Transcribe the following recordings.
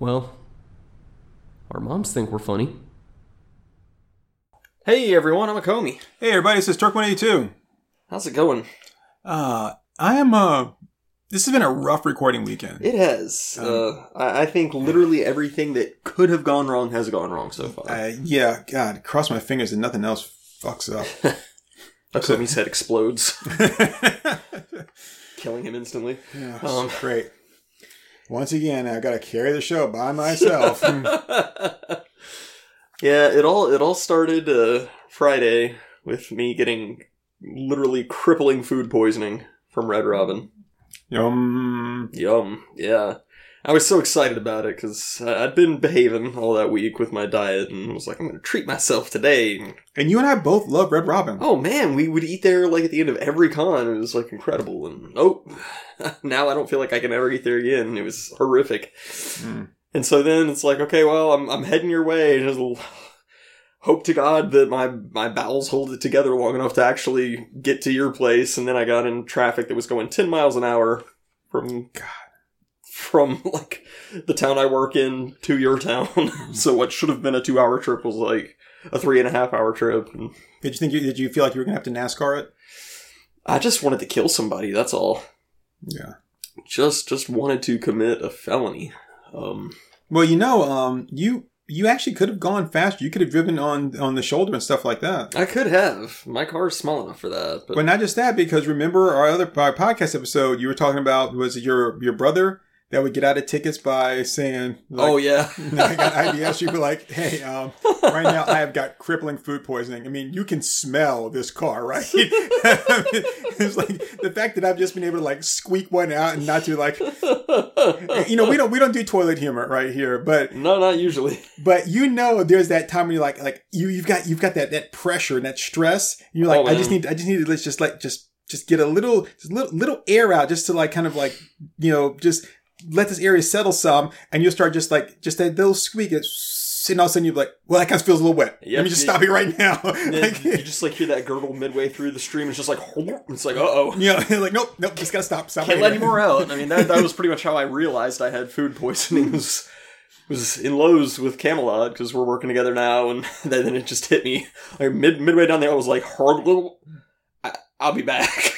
Well, our moms think we're funny. Hey everyone, I'm a Comey. Hey everybody, this is Turk One Eighty Two. How's it going? Uh, I am. Uh, this has been a rough recording weekend. It has. Um, uh, I, I think literally everything that could have gone wrong has gone wrong so far. Uh, yeah, God, cross my fingers and nothing else fucks up. a Comey's head explodes, killing him instantly. Yeah, Um. great. Once again, I've got to carry the show by myself. Yeah, it all it all started uh, Friday with me getting literally crippling food poisoning from Red Robin. Yum. Yum. Yeah. I was so excited about it because I'd been behaving all that week with my diet and was like, I'm going to treat myself today. And you and I both love Red Robin. Oh man, we would eat there like at the end of every con. It was like incredible. And oh, now I don't feel like I can ever eat there again. It was horrific. Mm. And so then it's like, okay, well, I'm, I'm heading your way. Just hope to God that my, my bowels hold it together long enough to actually get to your place. And then I got in traffic that was going 10 miles an hour from, God. From like the town I work in to your town. so what should have been a two hour trip was like a three and a half hour trip. Did you think you did you feel like you were gonna have to NASCAR it? I just wanted to kill somebody. That's all. Yeah. Just, just wanted to commit a felony. Um, Well, you know, um, you you actually could have gone faster. You could have driven on on the shoulder and stuff like that. I could have. My car is small enough for that, but But not just that, because remember our other our podcast episode, you were talking about was it your your brother that would get out of tickets by saying, like, oh yeah, I got IBS. You'd be like, hey, um, right now I have got crippling food poisoning. I mean, you can smell this car, right? it's like the fact that I've just been able to like squeak one out and not to like, you know, we don't we don't do toilet humor right here, but no, not usually. but you know, there's that time when you're like, like you you've got you've got that that pressure and that stress. And you're like, Oh, I just need I just need to let's just like just just get a little just little little air out just to like kind of like you know just let this area settle some, and you'll start just like just that little squeak. It's, and all of a sudden you're like, well, that kind of feels a little wet. Let me just you- stop it right now. Like, you just like hear that gurgle midway through the stream. It's just like it's like uh oh. Yeah, like nope, nope, just gotta stop. Stop. Can't right let here. any more out. I mean, that, that was pretty much how I realized I had food poisoning. Was was in Lowe's with Camelot because we're working together now, and then it just hit me like mid midway down there. I was like, "Hard little, I, I'll be back."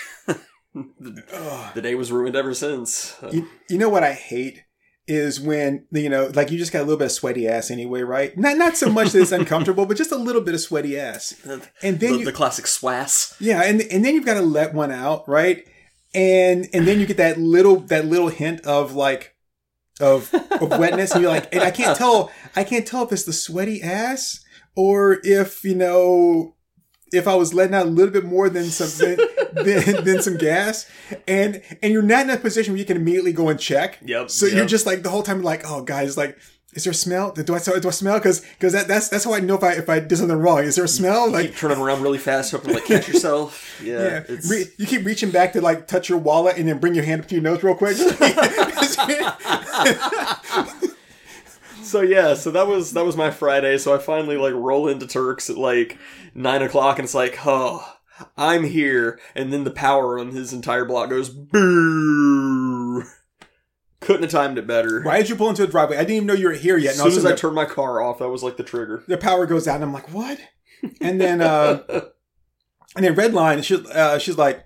The, the day was ruined ever since. You, you know what I hate is when you know, like you just got a little bit of sweaty ass anyway, right? Not not so much that it's uncomfortable, but just a little bit of sweaty ass. And then the, you, the classic swass. yeah, and and then you've got to let one out, right? And and then you get that little that little hint of like of of wetness, and you're like, and I can't tell, I can't tell if it's the sweaty ass or if you know if I was letting out a little bit more than some than, than, than some gas, and and you're not in a position where you can immediately go and check. Yep. So yep. you're just like the whole time like, oh guys, like, is there a smell? Do I do I smell? Because because that, that's that's how I know if I if I did something wrong. Is there a smell? keep Like turning around really fast, hoping like catch yourself. Yeah, yeah, it's Re- you keep reaching back to like touch your wallet and then bring your hand up to your nose real quick. so yeah. So that was that was my Friday. So I finally like roll into Turks at like nine o'clock, and it's like, oh, I'm here, and then the power on his entire block goes boo. Couldn't have timed it better. Why did you pull into the driveway? I didn't even know you were here yet. As soon as I turned my car off, that was like the trigger. the, power goes out, and I'm like, what? And then uh and then Redline, she uh, she's like,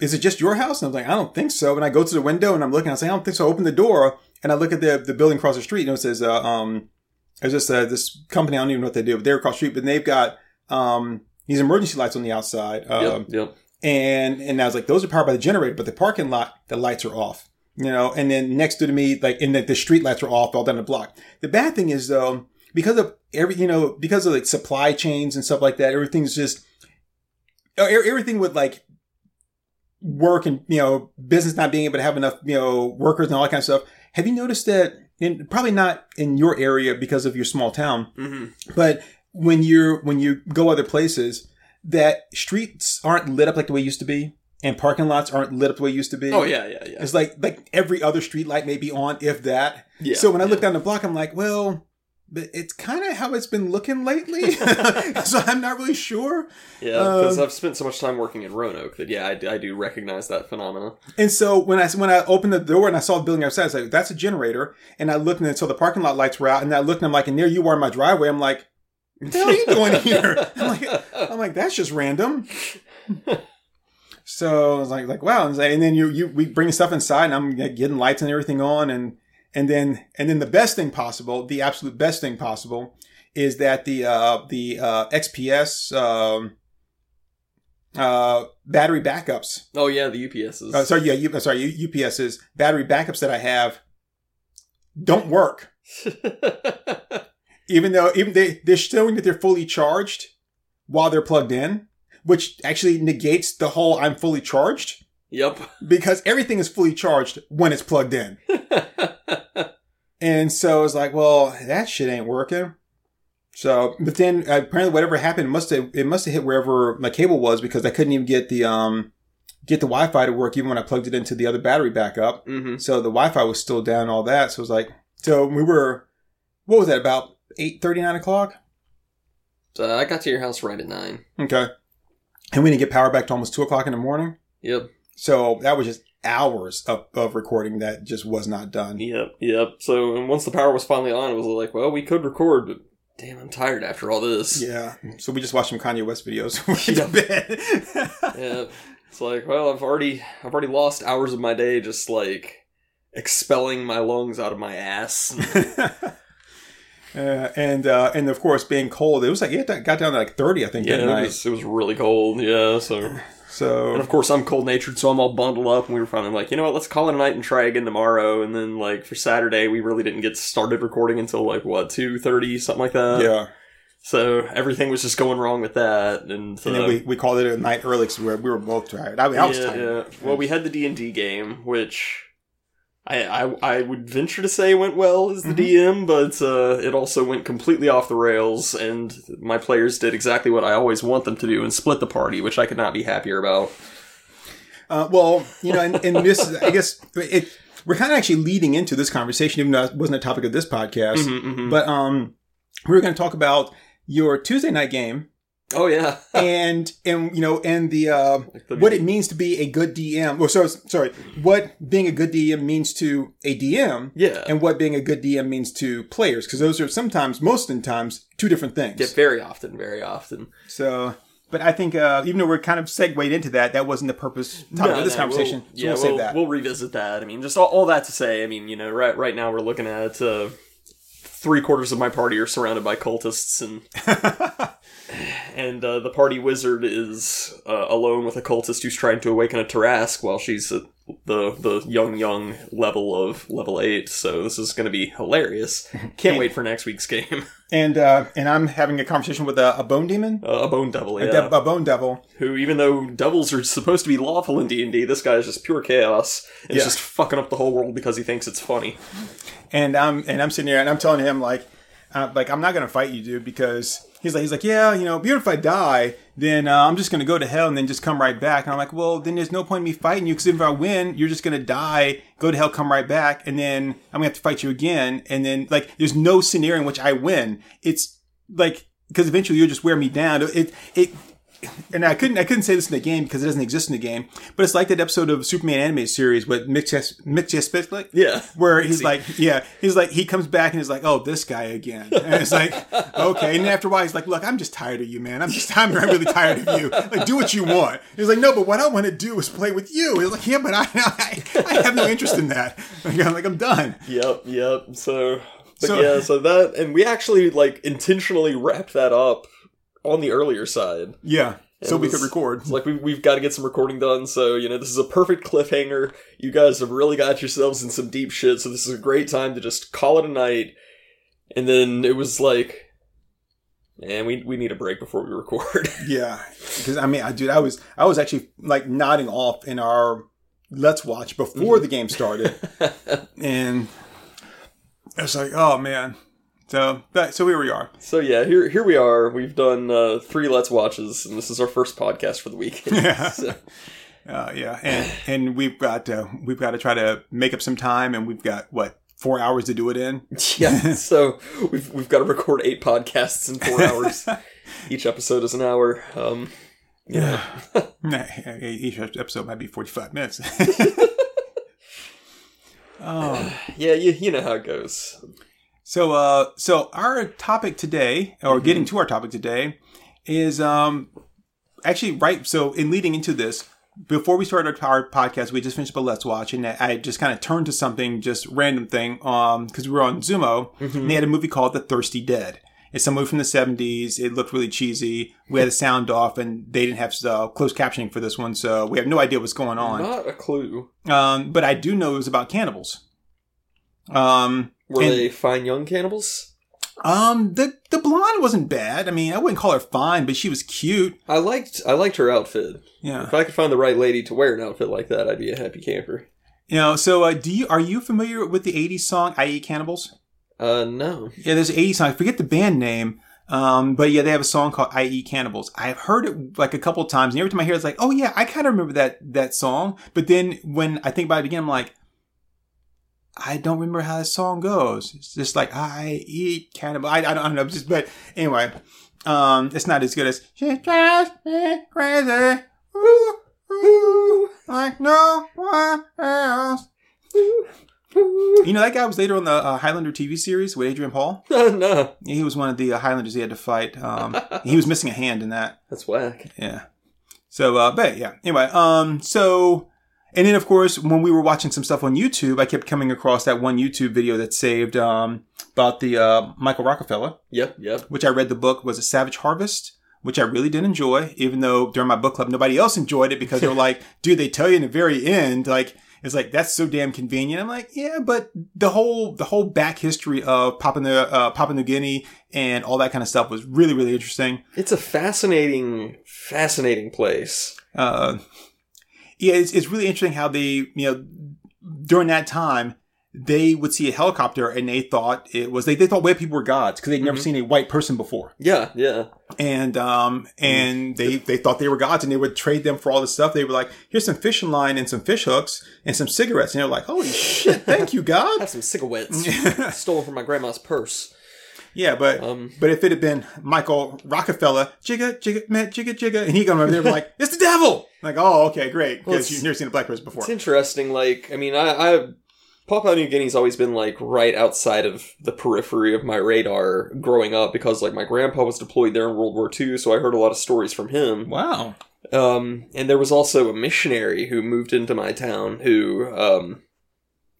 is it just your house? And I'm like, I don't think so. And I go to the window and I'm looking. I say, I don't think so. I open the door and I look at the the building across the street and it says, uh, um, it's just uh, this company. I don't even know what they do, but they're across the street. But they've got um these emergency lights on the outside. Um, yep, yep. and and I was like, those are powered by the generator, but the parking lot, the lights are off. You know, and then next to me, like, and the, the street lights are off all down the block. The bad thing is though, because of every, you know, because of like supply chains and stuff like that, everything's just everything with like work and you know business not being able to have enough you know workers and all that kind of stuff. Have you noticed that? In, probably not in your area because of your small town, hmm but when you're when you go other places, that streets aren't lit up like the way used to be, and parking lots aren't lit up the way used to be. Oh yeah, yeah, yeah. It's like like every other street light may be on, if that. yeah so when I yeah. look down the block, I'm like, well, but it's kind of how it's been looking lately. so I'm not really sure. Yeah, because Um, I've spent so much time working in Roanoke that yeah, I, I do recognize that phenomena. And so when I when I opened the door and I saw the building outside, I was like, "That's a generator." And I looked and so the parking lot lights were out, and I looked and I'm like, "And there you are in my driveway." I'm like, "What the hell are you doing here?" I'm like, I'm like, "That's just random." So I was like, like wow, and, it's like- and then you you we bring stuff inside, and I'm getting lights and everything on, and and then and then the best thing possible, the absolute best thing possible, is that the uh the uh XPS um uh battery backups oh yeah, the UPSs. uh, sorry, yeah, U, uh, sorry, U- UPS's battery backups that I have don't work. Even though even they they're showing that they're fully charged while they're plugged in, which actually negates the whole I'm fully charged yep. because everything is fully charged when it's plugged in. And so it's like, well, that shit ain't working. So, but then uh, apparently whatever happened must have it must have hit wherever my cable was because I couldn't even get the um get the Wi-Fi to work even when I plugged it into the other battery backup. hmm So the Wi-Fi was still down, and all that. So it was like, so we were, what was that about eight thirty nine o'clock? So I got to your house right at nine. Okay, and we didn't get power back to almost two o'clock in the morning. Yep. So that was just hours of, of recording that just was not done. Yep. Yep. So and once the power was finally on, it was like, well, we could record, but damn, I'm tired after all this. Yeah. So we just watched some Kanye West videos. We went to bed. Yeah. It's like, well, I've already I've already lost hours of my day just like expelling my lungs out of my ass. Uh, and uh, and of course, being cold, it was like it got down to like thirty, I think, yeah, it was it was really cold. Yeah, so and So of course I'm cold natured, so I'm all bundled up. And we were finally like, you know what, let's call it a night and try again tomorrow. And then like for Saturday, we really didn't get started recording until like what two thirty, something like that. yeah, So everything was just going wrong with that, and, and uh, then we, we called it a night early because we were, we were both tired. I, I was yeah, tired. yeah. Well, we had the D and D game, which I, I I would venture to say went well as the DM, but uh, it also went completely off the rails, and my players did exactly what I always want them to do and split the party, which I could not be happier about. Uh, well, you know, and, and this, is- I guess, it, we're kind of actually leading into this conversation, even though it wasn't a topic of this podcast. Mhm, mhm. But um, we were going to talk about your Tuesday night game oh yeah, and and you know and the uh, what it means to be a good DM. Well, so sorry, what being a good DM means to a DM, yeah, and what being a good DM means to players, because those are sometimes, most of the times, two different things. yeah, very often, very often. So, but I think uh, even though we're kind of segued into that, that wasn't the purpose topic of this No, no, conversation. We'll, so yeah, we'll we'll, that. we'll revisit that. I mean, just all, all that to say, I mean, you know, right right now we're looking at uh, three quarters of my party are surrounded by cultists, and and uh, the party wizard is uh, alone with a cultist who's trying to awaken a Tarrasque while she's at the the young young level of level eight. So this is going to be hilarious. Can't wait for next week's game. and uh, and I'm having a conversation with a, a bone demon, Uh, a bone devil, a, de- a bone devil. who, even though devils are supposed to be lawful in D and D, this guy is just pure chaos and Yeah. just fucking up the whole world because he thinks it's funny. and I'm and I'm sitting here and I'm telling him like, uh, like I'm not gonna fight you, dude, because he's like he's like yeah, you know, even if I die, then uh, I'm just gonna go to hell and then just come right back. And I'm like, well, then there's no point in me fighting you because if I win, you're just gonna die, go to hell, come right back, and then I'm gonna have to fight you again. And then like, there's no scenario in which I win. It's like because eventually you'll just wear me down. It it. And I couldn't, I couldn't say this in the game because it doesn't exist in the game. But it's like that episode of Superman animated series with Mick Jes- Mick Jes- Yeah. where he's like, yeah, he's like, he comes back and he's like, oh, this guy again. And it's like, okay. And after a while, he's like, look, I'm just tired of you, man. I'm just, I'm really tired of you. Like, do what you want. He's like, no, but what I want to do is play with you. He's like, yeah, but I, I, I have no interest in that. Like, I'm like, I'm done. Yep, yep. So, but So- yeah, so that, and we actually like intentionally wrapped that up on the earlier side. Yeah. So we was- could record. It's like we, we've got to get some recording done. So you know, this is a perfect cliffhanger. You guys have really got yourselves in some deep shit. So this is a great time to just call it a night. And then it was like, man, we we need a break before we record. Yeah. Because I mean, I, dude, I was, I was actually like nodding off in our let's watch before mm-hmm. the game started. and it's like, oh man. So, that, so here we are. so yeah, here here we are. We've done uh, three Let's Watches, and this is our first podcast for the week. Yeah. So- Uh, yeah, and and we've got uh, we've got to try to make up some time, and we've got what four hours to do it in. Yeah, so we've we've got to record eight podcasts in four hours. Each episode is an hour. Um, know. Each episode might be 45 minutes. oh. yeah, you you know how it goes. So, uh, so our topic today, or getting to our topic today, is um, actually right. So, in leading into this, before we started our podcast, we just finished up a Let's Watch, and I just kind of turned to something, just random thing, um, because we were on Zumo, and they had a movie called The Thirsty Dead. It's a movie from the 70s. It looked really cheesy. We had the sound off, and they didn't have uh, closed captioning for this one, so we have no idea what's going on. Not a clue. Um, but I do know it was about cannibals. Um, Were And- they fine young cannibals? um, the the blonde wasn't bad. I mean, I wouldn't call her fine, but she was cute. I liked I liked her outfit. Yeah. If I could find the right lady to wear an outfit like that, I'd be a happy camper. You know, so uh, do you are you familiar with the '80s song "I Eat Cannibals"? Uh, no. Yeah, there's an '80s song. I forget the band name, um, but yeah, they have a song called "I Eat Cannibals." I've heard it like a couple times, and every time I hear it, it's like, oh yeah, I kind of remember that that song. But then when I think about it again, I'm like, I don't remember how the song goes. It's just like I eat cannibal. I, I, don't, I don't know, just but anyway, um, it's not as good as "She drives me crazy." Ooh, ooh, like no one else. You know that guy was later on the uh, Highlander TV series with Adrian Paul. no. He was one of the uh, Highlanders he had to fight. Um, he was missing a hand in that. That's whack. Yeah. So, uh, but yeah. Anyway, um, so, and then of course, when we were watching some stuff on YouTube, I kept coming across that one YouTube video that saved, um, about the, uh, Michael Rockefeller, Yep, yep. which I read the book was a Savage Harvest, which I really did enjoy, even though during my book club, nobody else enjoyed it because they were like, dude, they tell you in the very end, like, it's like, that's so damn convenient. I'm like, yeah, but the whole, the whole back history of Papua New, uh, Papua New Guinea and all that kind of stuff was really, really interesting. It's a fascinating, fascinating place. uh, yeah, it's, it's really interesting how they, you know, during that time, they would see a helicopter and they thought it was, they, they thought white people were gods because they'd never seen a white person before. Yeah, yeah. And, um, and they, they thought they were gods and they would trade them for all this stuff. They were like, here's some fishing line and some fish hooks and some cigarettes. And they're like, holy shit, thank you, God. I have some cigarettes stolen from my grandma's purse. Yeah, but, Um, but if it had been Michael Rockefeller, jigga, jigga, man, jigga, jigga, and he come over there like, it's the devil. Like, oh, okay, great. Because it's- you've never seen a black person before. It's interesting. Like, I mean, I, I Papua New Guinea's always been like right outside of the periphery of my radar growing up because like my grandpa was deployed there in World War II, so I heard a lot of stories from him. Wow. Um, and there was also a missionary who moved into my town who, um,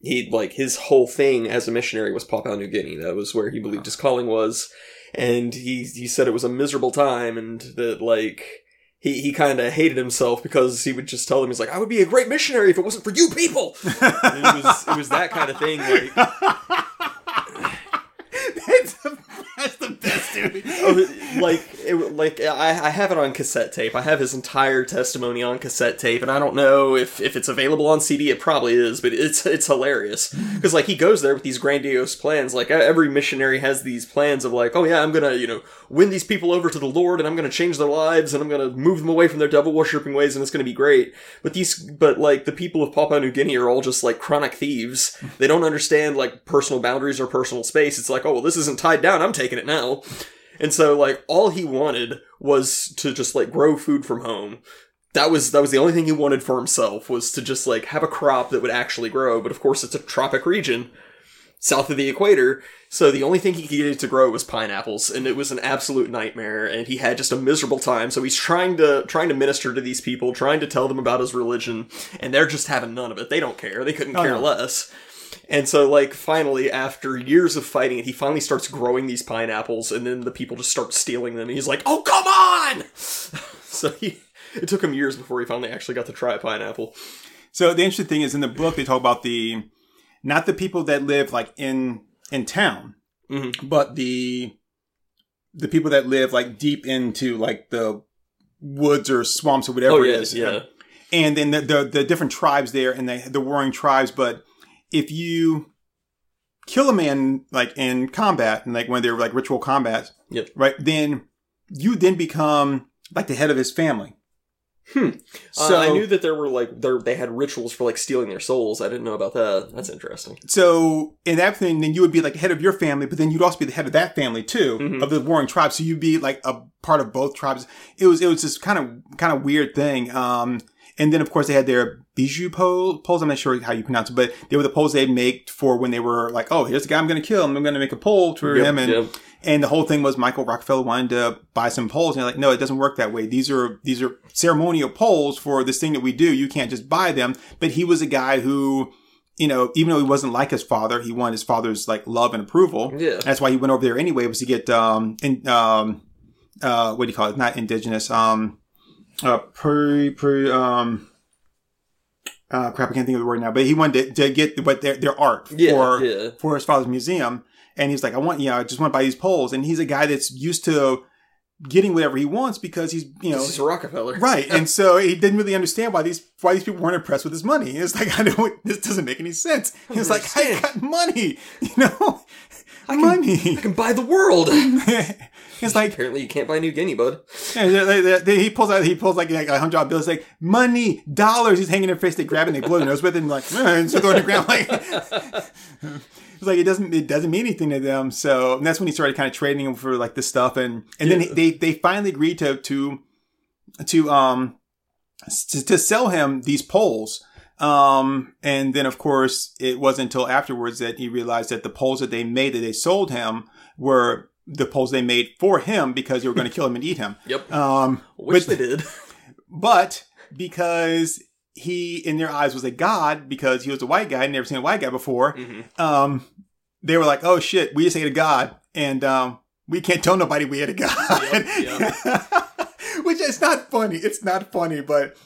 he like his whole thing as a missionary was Papua New Guinea. That was where he believed his calling was, and he he said it was a miserable time and that like. He, he kind of hated himself because he would just tell them he's like I would be a great missionary if it wasn't for you people. It was it was that kind of thing. Like the, best, dude. like it, like I, I have it on cassette tape. I have his entire testimony on cassette tape, and I don't know if, if it's available on CD. It probably is, but it's it's hilarious because like he goes there with these grandiose plans. Like every missionary has these plans of like, oh yeah, I'm gonna you know win these people over to the Lord, and I'm gonna change their lives, and I'm gonna move them away from their devil worshipping ways, and it's gonna be great. But these, but like the people of Papua New Guinea are all just like chronic thieves. They don't understand like personal boundaries or personal space. It's like, oh well, this isn't tied down. I'm taking it now. And so like all he wanted was to just like grow food from home. That was that was the only thing he wanted for himself was to just like have a crop that would actually grow. But of course it's a tropic region south of the equator. So the only thing he could get to grow was pineapples, and it was an absolute nightmare. And he had just a miserable time. So he's trying to trying to minister to these people, trying to tell them about his religion, and they're just having none of it. They don't care. They couldn't Oh, care no. less. And so, like, finally, after years of fighting it, he finally starts growing these pineapples, and then the people just start stealing them. And he's like, "Oh, come on!" so he, it took him years before he finally actually got to try a pineapple. So the interesting thing is in the book they talk about the not the people that live like in in town, Mhm. but the the people that live like deep into like the woods or swamps or whatever Oh it is. yeah. And then the, the the different tribes there and the the warring tribes, but if you kill a man like in combat and like when they're like ritual combat, Yep. right, then you then become like the head of his family. Hmm. So uh, I knew that there were like there they had rituals for like stealing their souls. I didn't know about that. That's interesting. So in that thing, then you would be like head of your family, but then you'd also be the head of that family too, Mhm. of the warring tribes. So you'd be like a part of both tribes. It was it was this kind of kind of weird thing. Um, and then of course they had their bijou pole, poles. I'm not sure how you pronounce it, but they were the poles they made for when they were like, oh, here's the guy I'm going to kill. I'm going to make a pole for Yep, him. And yep. and the whole thing was Michael Rockefeller wanted to buy some poles, and they're like, no, it doesn't work that way. These are these are ceremonial poles for this thing that we do. You can't just buy them. But he was a guy who, you know, even though he wasn't like his father, he wanted his father's like love and approval. Yeah. That's why he went over there anyway, was to get um in um uh what do you call it? Not indigenous um uh pre pre um. Uh, crap! I can't think of the word now. But he wanted to, to get what their their art Yeah, for yeah. for his father's museum. And he's like, I want, you know, I just want to buy these poles. And he's a guy that's used to getting whatever he wants because he's, you know, This is Rockefeller. right. And so he didn't really understand why these why these people weren't impressed with his money. It's like, I don't, this doesn't make any sense. He's like, I got money, you know, can- money. I can buy the world. It's like, Apparently, you can't buy New Guinea, bud. and they- they- they- he pulls out, he pulls like, like a hundred dollar bill. It's like money, dollars. He's hanging in their face. They grab it and they blow their nose with it and like, and so go to the ground like. It's like it doesn't it doesn't mean anything to them. So and that's when he started kind of trading them for like this stuff, and and then Yeah. they they finally agreed to to to um to, to sell him these poles. Um, and then of course it wasn't until afterwards that he realized that the poles that they made that they sold him were the poles they made for him because they were going to kill him and eat him. Yep. Um, Which but- they did. but because he in their eyes was a god because he was a white guy, never seen a white guy before. Mhm. Um, they were like, "Oh shit, we just ate a god, and um, we can't tell nobody we ate a god." Which is not funny. It's not funny, but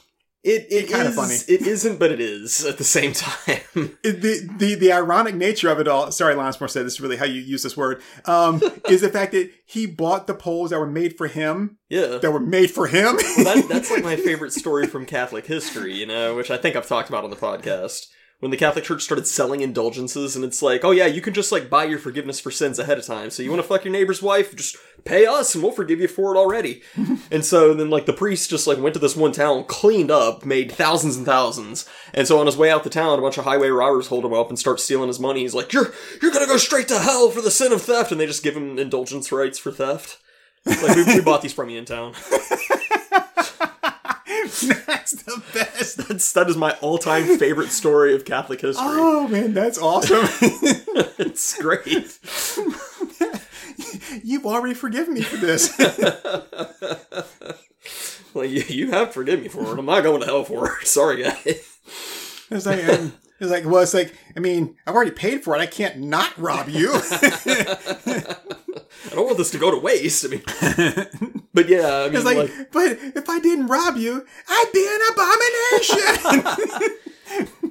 It it kinda funny. It isn't, but it is at the same time. it, the, the the ironic nature of it all. Sorry, Lance Moore said this is really how you use this word. Um, is the fact that he bought the poles that were made for him, yeah. that were made for him. that, that's like my favorite story from Catholic history, you know, which I think I've talked about on the podcast. When the Catholic Church started selling indulgences, and it's like, oh yeah, you can just like buy your forgiveness for sins ahead of time. So you want to fuck your neighbor's wife, just pay us, and we'll forgive you for it already. and so then like the priest just like went to this one town, cleaned up, made thousands and thousands. And so on his way out the town, a bunch of highway robbers hold him up and start stealing his money. He's like, you're you're gonna go straight to hell for the sin of theft, and they just give him indulgence rights for theft. It's like we, we bought these from you in town. that's the best. That's that is my all-time favorite story of Catholic history. Oh man, that's awesome. it's great. You've already forgiven me for this. well, you, you have to forgive me for it. I'm not going to hell for it. Sorry, guys. It's like, um, it's like, well, it's like, I mean, I've already paid for it. I can't not rob you. I don't want this to go to waste. I mean, but yeah, I mean, like, like, but if I didn't rob you, I'd be an abomination.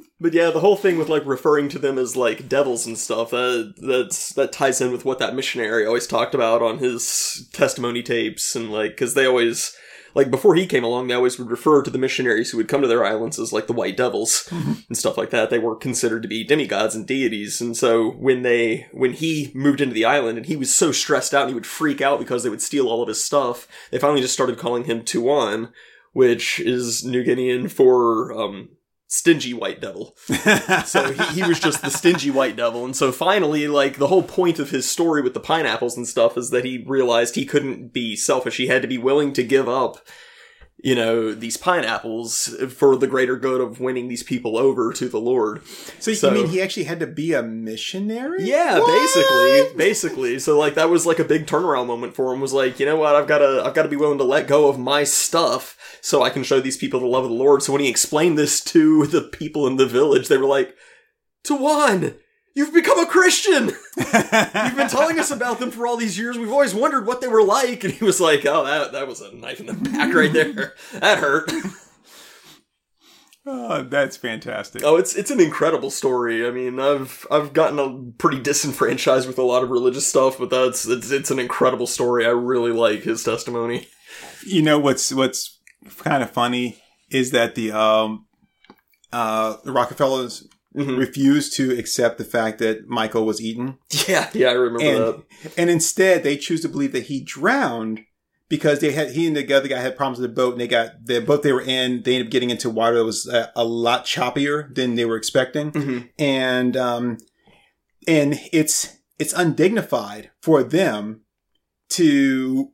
but yeah, the whole thing with like referring to them as like devils and stuff. That that's that ties in with what that missionary always talked about on his testimony tapes, and like because they always. Like before he came along, they always would refer to the missionaries who would come to their islands as like the white devils and stuff like that. They were considered to be demigods and deities, and so when they when he moved into the island and he was so stressed out and he would freak out because they would steal all of his stuff, they finally just started calling him Tuan, which is New Guinean for um, stingy white devil. So he, he was just the stingy white devil. And so finally, like, the whole point of his story with the pineapples and stuff is that he realized he couldn't be selfish. He had to be willing to give up, you know, these pineapples for the greater good of winning these people over to the Lord. so, So- you mean he actually had to be a missionary? Yeah, What? basically, basically. So like that was like a big turnaround moment for him. Was like, you know what? I've got to, I've got to be willing to let go of my stuff so I can show these people the love of the Lord. So when he explained this to the people in the village, they were like, "Tawan, you've become a Christian. You've been telling us about them for all these years. We've always wondered what they were like." And he was like, "Oh, that that was a knife in the back right there. That hurt." Oh, that's fantastic. Oh, it's it's an incredible story. I mean, I've I've gotten a pretty disenfranchised with a lot of religious stuff, but that's it's it's an incredible story. I really like his testimony. You know what's what's kind of funny is that the um uh the Rockefellers Mhm. refused to accept the fact that Michael was eaten, Yeah, yeah, I remember and that. and instead they choose to believe that he drowned because they had he and the other guy had problems with the boat, and they got the boat they were in. They ended up getting into water that was a, a lot choppier than they were expecting, Mhm. and um, and it's it's undignified for them to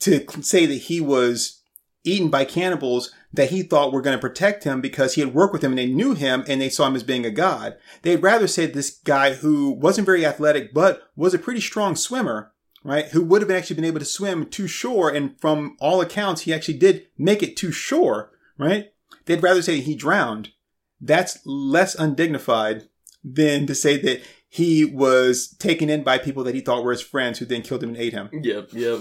to say that he was eaten by cannibals that he thought were going to protect him because he had worked with him and they knew him and they saw him as being a god. They'd rather say this guy who wasn't very athletic but was a pretty strong swimmer, right? Who would have actually been able to swim to shore and from all accounts he actually did make it to shore, right? They'd rather say he drowned. That's less undignified than to say that he was taken in by people that he thought were his friends who then killed him and ate him. Yep, yep.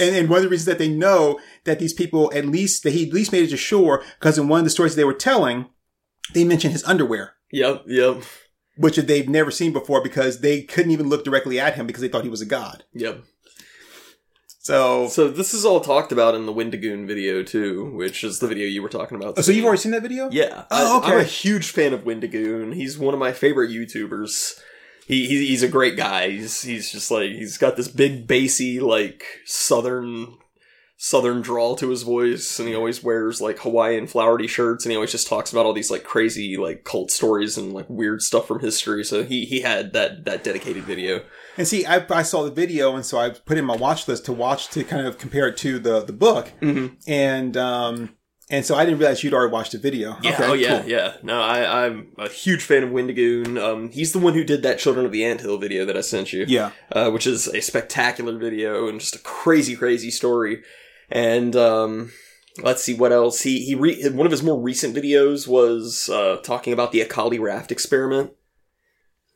And, and one of the reasons that they know that these people at least that he at least made it to shore because in one of the stories they were telling, they mentioned his underwear, Yep, yep, which they've never seen before because they couldn't even look directly at him because they thought he was a god. yep. So, So this is all talked about in the Wendigoon video too, which is the video you were talking about. oh, so you've already seen that video? Yeah. Oh, I, I'm a huge fan of Wendigoon. He's one of my favorite YouTubers. He, he he's a great guy. He's he's just like he's got this big bassy like southern southern drawl to his voice and he always wears like Hawaiian flowery shirts and he always just talks about all these like crazy like cult stories and like weird stuff from history. So he he had that that dedicated video. And see, I, I saw the video, and so I put in my watch list to watch to kind of compare it to the the book, Mm-hmm. and um, and so I didn't realize you'd already watched the video. Yeah, Okay, oh yeah, cool. yeah. No, I, I'm a huge fan of Wendigoon. Um, he's the one who did that Children of the Anthill video that I sent you. yeah. uh, which is a spectacular video and just a crazy, crazy story. And um, let's see what else. He he re- one of his more recent videos was uh, talking about the Acali raft experiment.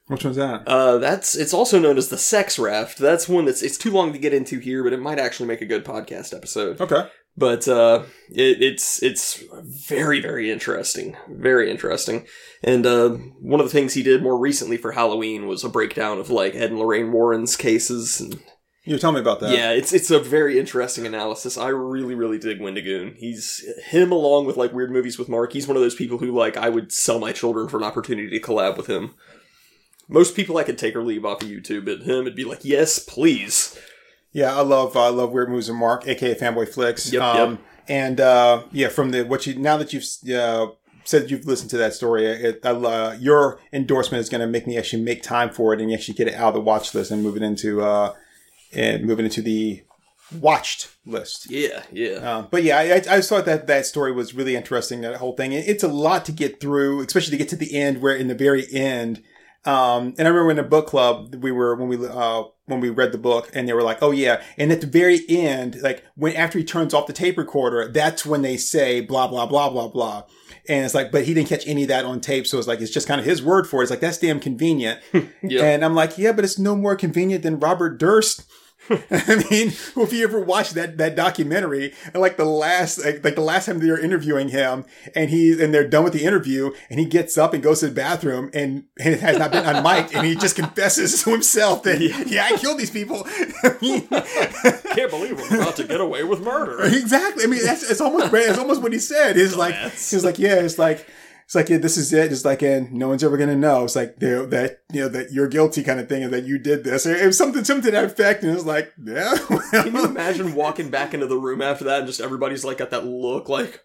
Which one's that? Uh, that's it's also known as the sex raft. That's one that's it's too long to get into here, but it might actually make a good podcast episode. Okay. But uh, it, it's it's very very interesting, very interesting. And uh, one of the things he did more recently for Halloween was a breakdown of like Ed and Lorraine Warren's cases and You telling me about that. yeah, it's it's a very interesting analysis. I really, really dig Wendigoon. He's him along with like weird movies with Mark. He's one of those people who like I would sell my children for an opportunity to collab with him. Most people I could take or leave off of YouTube, but him it'd be like, yes, please. Yeah, I love I love weird moves of Mark, aka Fanboy Flicks. Yep, um, yep. And uh, yeah, from the what you now that you've uh, said you've listened to that story, it, uh, your endorsement is going to make me actually make time for it and actually get it out of the watch list and move it into uh, and move it into the watched list. Yeah, yeah. Um, but yeah, I, I just thought that that story was really interesting. That whole thing. It- It's a lot to get through, especially to get to the end, where in the very end. Um, and I remember in the book club, we were when we uh when we read the book, and they were like, "Oh yeah," and at the very end, like when after he turns off the tape recorder, that's when they say blah blah blah blah blah. And it's like, but he didn't catch any of that on tape, so it's like it's just kind of his word for it. It's like that's damn convenient. Yeah. And I'm like, yeah, but it's no more convenient than Robert Durst. I mean, if you ever watched that that documentary, and like the last like, like the last time they were interviewing him, and he's and they're done with the interview, and he gets up and goes to the bathroom, and, and it has not been unmiked, and he just confesses to himself that yeah, I killed these people. I mean, Can't believe we're about to get away with murder. exactly. I mean, that's it's almost it's almost what he said. It's like it's like yeah, it's like it's like yeah, this is it. It's like and no one's ever gonna know. It's like that you know that you're guilty kind of thing, and that you did this. It was something something to that effect, and it's like yeah. Can you imagine walking back into the room after that and just everybody's like got that look like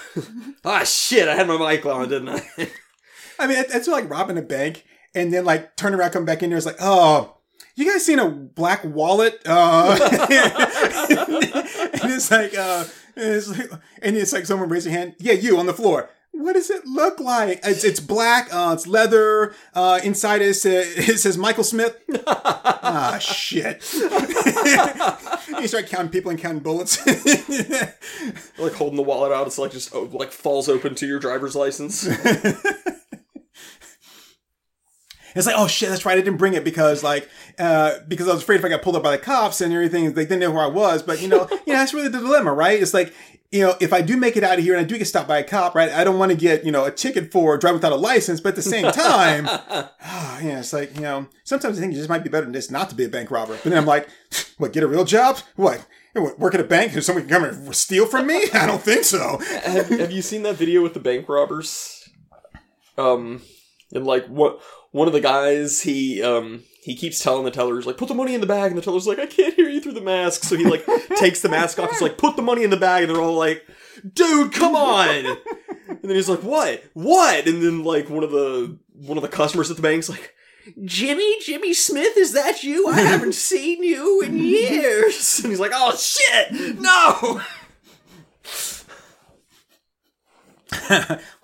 Ah shit, I had my mic on, didn't I? I mean, that's like robbing a bank, and then like turn around, come back in there. It's like oh. You guys seen a black wallet? Uh, and it's like, uh, and it's like, and it's like someone raise your hand. Yeah, you on the floor. What does it look like? It's, it's black. Uh, it's leather. Uh, inside it, says- it says Michael Smith. ah, shit. you start counting people and counting bullets. like holding the wallet out, it's like just oh, like falls open to your driver's license. It's like, oh shit, that's right. I didn't bring it because like, uh, because I was afraid if I got pulled up by the cops and everything, they didn't know who I was. But you know, you know, that's really the dilemma, right? It's like, you know, if I do make it out of here and I do get stopped by a cop, right? I don't want to get, you know, a ticket for driving without a license, but at the same time, yeah, it's like, you know, sometimes I think it just might be better than this not to be a bank robber. But then I'm like, what, get a real job? What? What, Work at a bank and someone can come and steal from me? I don't think so. have, have you seen that video with the bank robbers? Um, and like what one of the guys he um he keeps telling the tellers like, "Put the money in the bag," and the teller's like, "I can't hear you through the mask." So he like takes the mask off. He's like, "Put the money in the bag," and they're all like, "Dude, come on!" And then he's like, "What? What?" And then like one of the one of the customers at the bank's like, "Jimmy, Jimmy Smith, is that you? I haven't seen you in years." And he's like, "Oh shit, no!"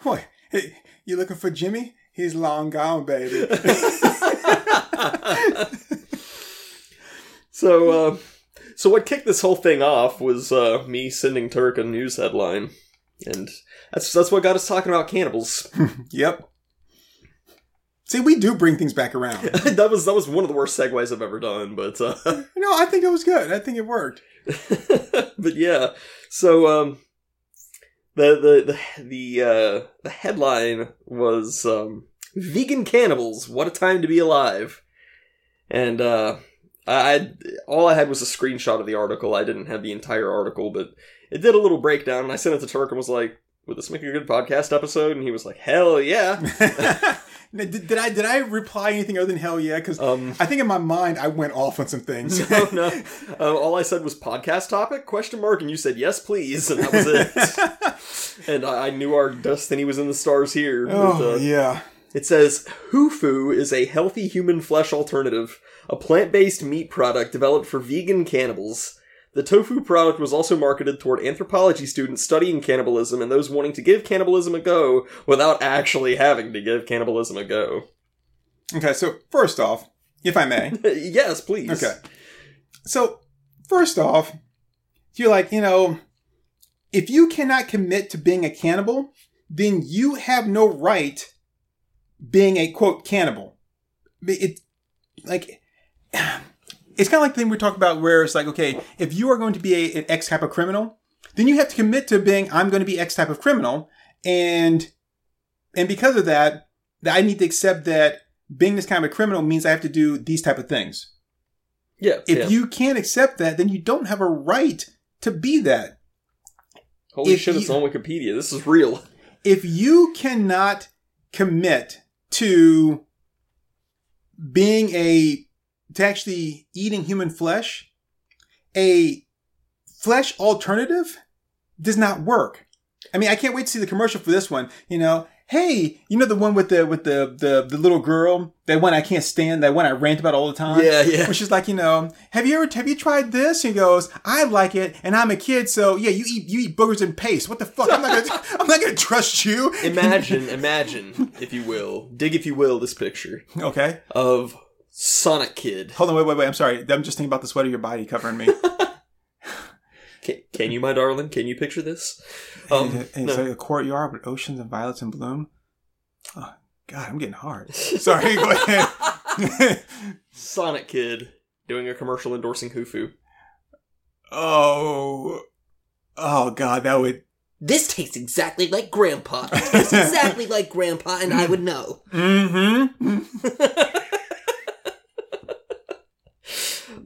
What? Hey, you looking for Jimmy? He's long gone, baby. So, uh, so what kicked this whole thing off was uh, me sending Turk a news headline, and that's that's what got us talking about cannibals. yep. See, we do bring things back around. that was that was one of the worst segues I've ever done, but uh, No, I think it was good. I think it worked. but yeah. So um, the the the the uh, the headline was um, "Vegan Cannibals: What a Time to Be Alive," and uh, I all I had was a screenshot of the article. I didn't have the entire article, but it did a little breakdown, and I sent it to Turk and was like, "Would this make a good podcast episode?" And he was like, "Hell yeah!" did, did I did I reply anything other than hell yeah? Because Um, I think in my mind I went off on some things. no, no. Uh, all I said was podcast topic question mark, and you said yes, please, and that was it. and I, I knew our destiny was in the stars here. but, oh uh, yeah. It says Hufu is a healthy human flesh alternative, a plant-based meat product developed for vegan cannibals. The tofu product was also marketed toward anthropology students studying cannibalism and those wanting to give cannibalism a go without actually having to give cannibalism a go. Okay, so first off, if I may, yes, please. Okay. So, first off, you're like, you know, if you cannot commit to being a cannibal, then you have no right being a quote cannibal. It like it's kind of like the thing we talked about where it's like, okay, if you are going to be a, an X type of criminal, then you have to commit to being I'm going to be X type of criminal, and and because of that, that I need to accept that being this kind of a criminal means I have to do these type of things. Yeah. If yeah. you can't accept that, then you don't have a right to be that. Holy if shit, it's on Wikipedia. This is real. If you cannot commit to being a, to actually eating human flesh, a flesh alternative does not work. I mean, I can't wait to see the commercial for this one. You know, hey, you know the one with the with the the, the little girl, that one I can't stand, that one I rant about all the time. Yeah, yeah. Which is like, you know, have you ever have you tried this? He goes, I like it, and I'm a kid, so yeah, you eat you eat boogers and paste. What the fuck? I'm not gonna I'm not gonna trust you. Imagine, imagine, if you will, dig if you will, this picture Okay. of Sonic Kid. Hold on, wait, wait, wait. I'm sorry. I'm just thinking about the sweat of your body covering me. Can, can you, my darling? Can you picture this? Um, and, and no. it's like a courtyard with oceans and violets in bloom. Oh, God, I'm getting hard. Sorry, go ahead. Sonic Kid doing a commercial endorsing Hufu. oh, oh God, that would. This tastes exactly like Grandpa. It tastes exactly like Grandpa, and I would know. Mm-hmm. Um,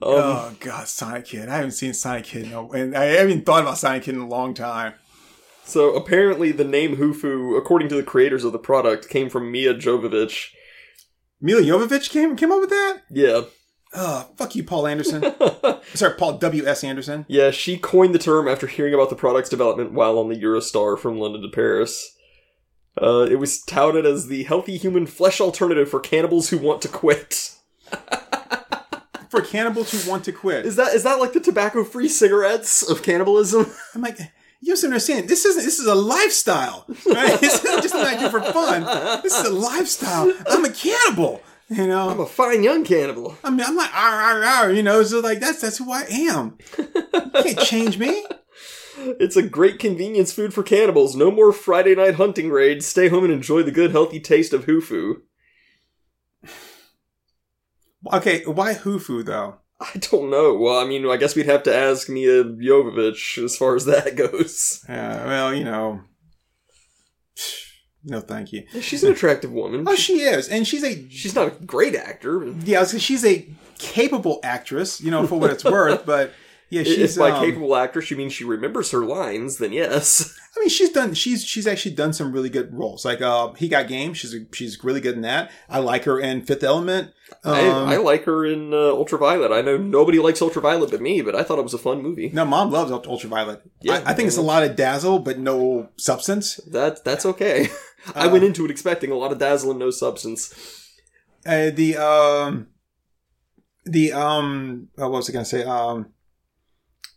oh God, Sonic Kid. I haven't seen Sonic Kid, no, and I haven't thought about Sonic Kid in a long time. So apparently, the name Hufu, according to the creators of the product, came from Mia Jovovich. Milla Jovovich came came up with that. Yeah, Oh, fuck you, Paul Anderson. Sorry, Paul W. S. Anderson. yeah. She coined the term after hearing about the product's development while on the Eurostar from London to Paris. Uh, it was touted as the healthy human flesh alternative for cannibals who want to quit. For cannibals who want to quit. Is that is that like the tobacco-free cigarettes of cannibalism? I'm like, you don't understand. This isn't. This is a lifestyle. Right? this isn't just something I do for fun. This is a lifestyle. I'm a cannibal. You know. I'm a fine young cannibal. I mean, I'm like, ar, ar, ar, you know, so like that's that's who I am. You can't change me. It's a great convenience food for cannibals. No more Friday night hunting raids. Stay home and enjoy the good, healthy taste of hufu. Okay, why Hufu though? I don't know. Well, I mean, I guess we'd have to ask Mia Jovovich as far as that goes. Yeah, well, you know, no, thank you. She's an attractive woman. Oh, she is, and she's a She's not a great actor. yeah, I was gonna- she's a capable actress, you know, for what it's worth. But Yeah, if by um, capable actress you mean she remembers her lines, then yes. I mean, she's done. She's she's actually done some really good roles. Like, uh, he got game. She's she's really good in that. I like her in Fifth Element. Um, I, I like her in uh, Ultraviolet. I know nobody likes Ultraviolet but me, but I thought it was a fun movie. no, mom loves Ultraviolet. Yeah, I, I think it's a lot of dazzle, but no substance. That that's okay. I Uh, went into it expecting a lot of dazzle and no substance. Uh, the um, the um, uh, what was I gonna say? Um,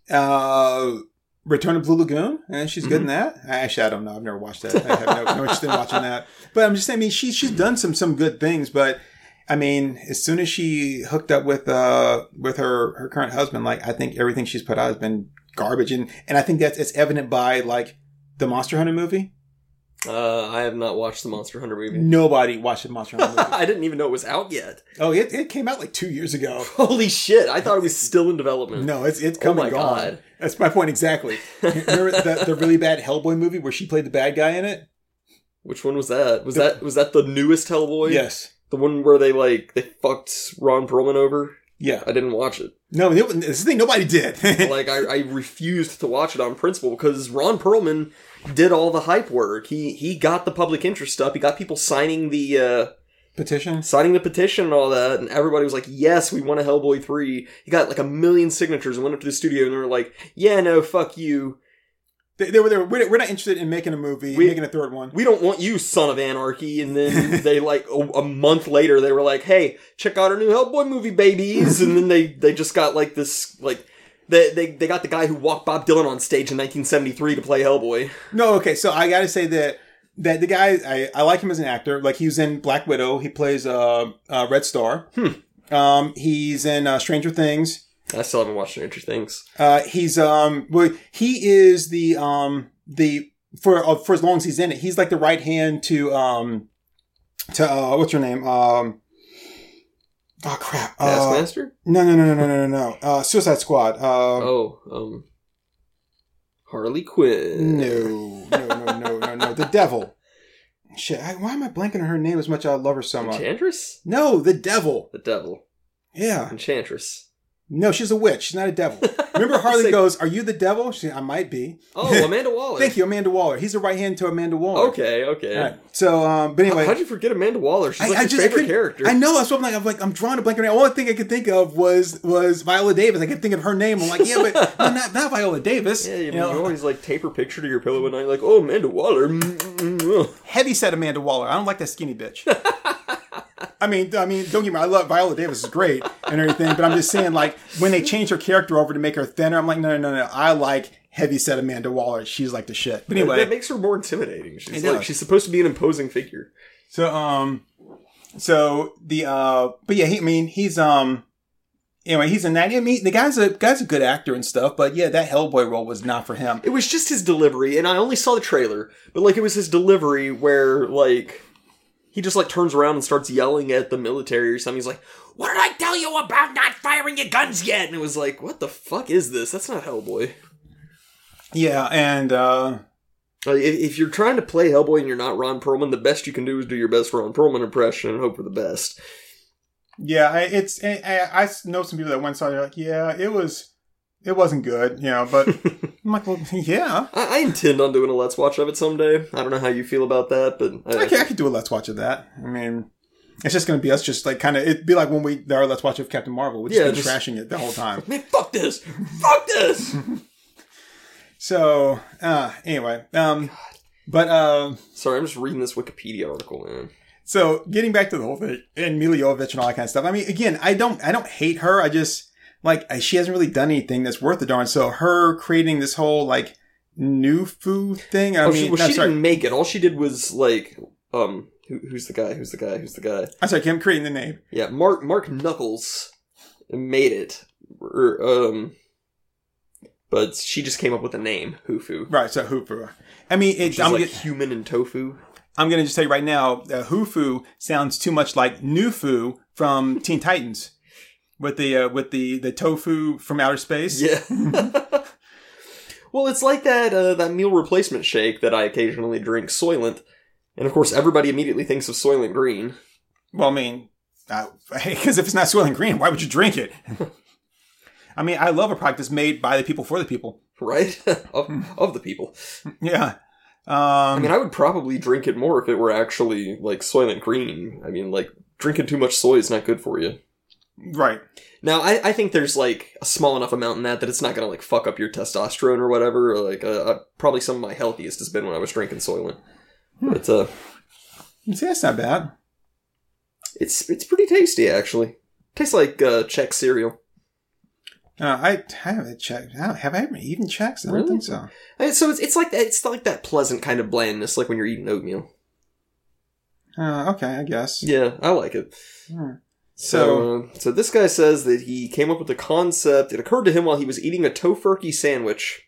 uh, Return of Blue Lagoon, and she's good in that. Actually, I don't know. I've never watched that. I have no, no interest in watching that. But I'm just saying. I mean, she's she's done some some good things, but. I mean, as soon as she hooked up with uh with her her current husband, like I think everything she's put out has been garbage, and and I think that's it's evident by like the Monster Hunter movie. Uh, I have not watched the Monster Hunter movie. Nobody watched the Monster Hunter movie. I didn't even know it was out yet. oh, it, it came out like two years ago. Holy shit! I thought it was still in development. No, it's it's Oh come my and gone. God. That's my point exactly. Remember the, the really bad Hellboy movie where she played the bad guy in it? Which one was that? Was that was that the newest Hellboy? Yes. The one where they like they fucked Ron Perlman over? Yeah. I didn't watch it. No, this the thing nobody did. like I, I refused to watch it on principle because Ron Perlman did all the hype work. He he got the public interest up. He got people signing the uh Petition. signing the petition and all that, and everybody was like, "Yes, we want a Hellboy 3. He got like a million signatures and went up to the studio and they were like, "Yeah, no, fuck you. They, they were there. We're we're not interested in making a movie, We- making a third one. We don't want you, son of anarchy." And then they like a, a month later they were like, "Hey, check out our new Hellboy movie, babies!" and then they they just got like this like. They, they, they got the guy who walked Bob Dylan on stage in 1973 to play Hellboy. No, okay. So I got to say that that the guy I, I like him as an actor. Like he was in Black Widow. He plays uh, uh Red Star. Hmm. Um, he's in uh, Stranger Things. I still haven't watched Stranger Things. Uh, he's um, well, he is the um the for uh, for as long as he's in it, he's like the right hand to um to uh what's her name um. Oh crap! Uh, Taskmaster? no, no, no, no, no, no, no. Uh, Suicide Squad. Uh, oh, um, Harley Quinn. no, no, no, no, no, no. The Devil. Shit! I, why am I blanking on her name as much as I love her so much? Enchantress? No, the Devil. The devil. Yeah. Enchantress. No, she's a witch. She's not a devil. Remember, Harley Say- goes, "Are you the devil?" She, I might be. Oh, Amanda Waller. Thank you, Amanda Waller. He's the right hand to Amanda Waller. Okay, okay. All right. So, um, but anyway, How'd you forget Amanda Waller? She's I, like I just I favorite character. I know. That's what I'm like. I'm like I'm drawing a blank. right now. The only thing I could think of was was Viola Davis. I kept think of her name. I'm like, yeah, but no, not not Viola Davis. Yeah, you, you you know, always like tape her picture to your pillow at night, like, oh, Amanda Waller. heavy set Amanda Waller. I don't like that skinny bitch. I mean, I mean, don't get me. wrong, I love Viola Davis is great and everything, but I'm just saying, like, when they change her character over to make her thinner, I'm like, no, no, no, no. I like heavy set Amanda Waller. She's like the shit. But anyway, That makes her more intimidating. She's like she's supposed to be an imposing figure. so um, so the uh, but yeah, he, I mean, he's um. Anyway, he's in that. I mean, the guy's a guy's a good actor and stuff, but yeah, that Hellboy role was not for him. It was just his delivery, and I only saw the trailer, but like it was his delivery where like he just like turns around and starts yelling at the military or something. He's like, "What did I tell you about not firing your guns yet?" And it was like, "What the fuck is this? That's not Hellboy." Yeah, and uh, if, if you're trying to play Hellboy and you're not Ron Perlman, the best you can do is do your best Ron Perlman impression and hope for the best. yeah, it's I, I know some people that went and saw. it, They're like, yeah, it was, it wasn't good, you know. But I'm like, well, yeah. I, I intend on doing a Let's Watch of it someday. I don't know how you feel about that, but I, I could, I could do a let's watch of that. I mean, it's just going to be us, just like kind of. It'd be like when we our let's watch of Captain Marvel. We've just Yeah, been just- trashing it the whole time. man, fuck this, fuck this. So uh, anyway, um, but uh, Sorry, I'm just reading this Wikipedia article, man. so getting back to the whole thing and Milla and all that kind of stuff. I mean, again, I don't, I don't hate her. I just like she hasn't really done anything that's worth a darn. So her creating this whole like new foo thing. I oh, mean, she, well, no, she didn't make it. All she did was like, um, who, who's the guy? Who's the guy? Who's the guy? I'm sorry, I'm creating the name. Yeah, Mark Mark Knuckles made it. Or, um, but she just came up with the name Hufu. Right, so Hufu. I mean, it's, I'm, like gonna, human and tofu. I'm gonna just tell you right now, uh, Hufu sounds too much like Nufu from Teen Titans, with the uh, with the the tofu from outer space. Yeah. well, it's like that uh, that meal replacement shake that I occasionally drink, Soylent, and of course everybody immediately thinks of Soylent Green. Well, I mean, because if it's not Soylent Green, why would you drink it? I mean, I love a product that's made by the people for the people. right? of, of the people. Yeah. Um, I mean, I would probably drink it more if it were actually like Soylent Green. I mean, like drinking too much soy is not good for you. Right. Now, I, I think there's like a small enough amount in that that it's not gonna like fuck up your testosterone or whatever. Or, like, uh, uh, probably some of my healthiest has been when I was drinking Soylent. But uh, See, that's not bad. it's it's pretty tasty actually. Tastes like uh, Chex cereal. Uh, I, I haven't checked. I don't, have I ever eaten Chex? I don't Really? think so. And so it's, it's like that, it's like that pleasant kind of blandness, like when you're eating oatmeal. Uh, okay, I guess. Yeah, I like it. Hmm. So, uh, so this guy says that he came up with the concept. It occurred to him while he was eating a Tofurky sandwich,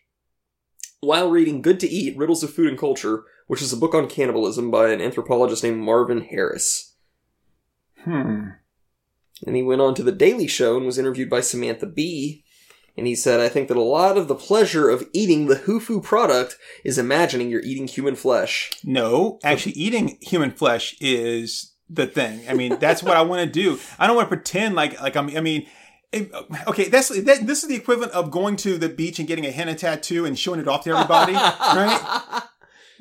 while reading "Good to Eat: Riddles of Food and Culture," which is a book on cannibalism by an anthropologist named Marvin Harris. Hmm. And he went on to the Daily Show and was interviewed by Samantha Bee. And he said, "I think that a lot of the pleasure of eating the Hufu product is imagining you're eating human flesh." No, actually, eating human flesh is the thing. I mean, that's what I want to do. I don't want to pretend like like I'm. I mean, it- okay, that's that, this is the equivalent of going to the beach and getting a henna tattoo and showing it off to everybody, right?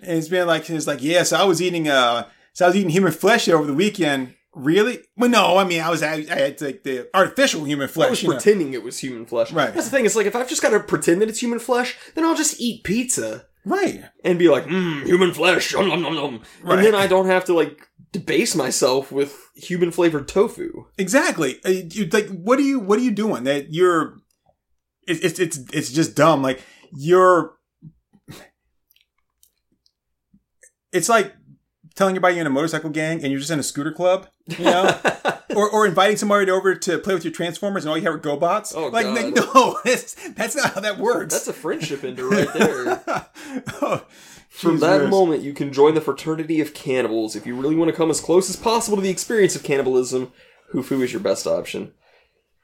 And it's been like it's like yes, I was eating uh, so I was eating human flesh over the weekend. Really? Well, no. I mean, I was I, I had like the artificial human I flesh. was you know. pretending it was human flesh. Right. That's the thing. It's like if I've just got to pretend that it's human flesh, then I'll just eat pizza Right. and be like, mmm, human flesh. Right. and then I don't have to like debase myself with human flavored tofu. Exactly. Uh, like, what are you? What are you doing? That you're. It's it's it's it's just dumb. Like you're. It's like telling everybody you're in a motorcycle gang and you're just in a scooter club, you know, or or inviting somebody over to play with your transformers and all you have are GoBots. Oh, like, God. like, no, that's that's not how that works. That's a friendship ender right there. oh, From that moment, you can join the fraternity of cannibals. If you really want to come as close as possible to the experience of cannibalism, Hufu is your best option.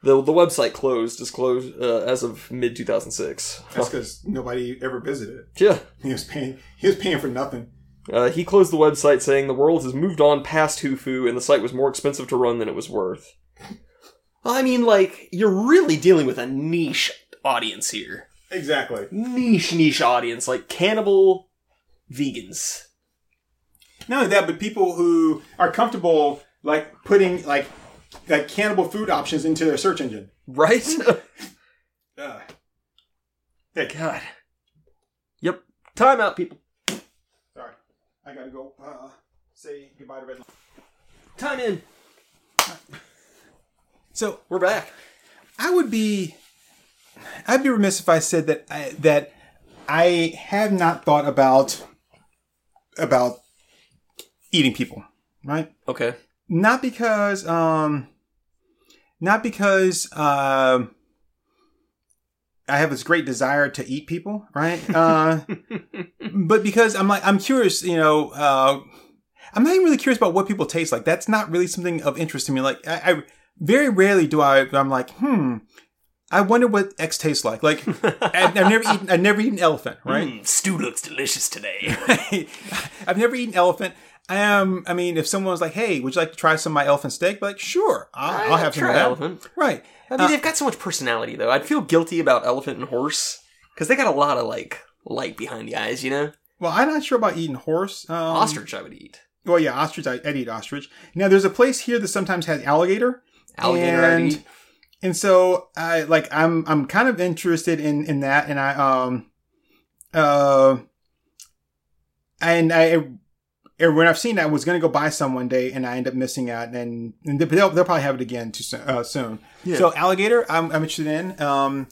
The, the website closed is closed uh, as of mid 2006. That's because nobody ever visited it. Yeah. He was paying. He was paying for nothing. Uh, he closed the website saying the world has moved on past Hufu and the site was more expensive to run than it was worth. I mean, like, you're really dealing with a niche audience here. Exactly. Niche, niche audience, like cannibal vegans. Not only that, but people who are comfortable like putting like like cannibal food options into their search engine. Right? Uh, hey, God. Yep. Time out, people. sorry, I gotta go. Uh, say goodbye to Red. Line. Time in. So We're back. I would be, I'd be remiss if I said that I, that I have not thought about about eating people, right? Okay. not because um not because um I have this great desire to eat people, right? Uh but because I'm like I'm curious, you know, uh I'm not even really curious about what people taste like. That's not really something of interest to me. Like I, I very rarely do I I'm like, hmm, I wonder what X tastes like. Like I've, I've never eaten I've never eaten elephant, right? Hmm, stew looks delicious today. I've never eaten elephant. Um, I mean, if someone was like, "Hey, would you like to try some of my elephant steak?" Like, sure, I'll, I'll have some of that. elephant. Right. I mean, Uh, they've got so much personality, though. I'd feel guilty about elephant and horse because they got a lot of like light behind the eyes, you know. Well, I'm not sure about eating horse. Um, Ostrich, I would eat. Well, yeah, ostrich. I, I'd eat ostrich. Now, there's a place here that sometimes has alligator. Alligator, and, eat. And so, I like, I'm I'm kind of interested in in that, and I um, uh, and I. and When I've seen that, I was going to go buy some one day, and I end up missing out. And, and they'll, they'll probably have it again too soon. Uh, soon. Yeah. So alligator, I'm, I'm interested in. Um,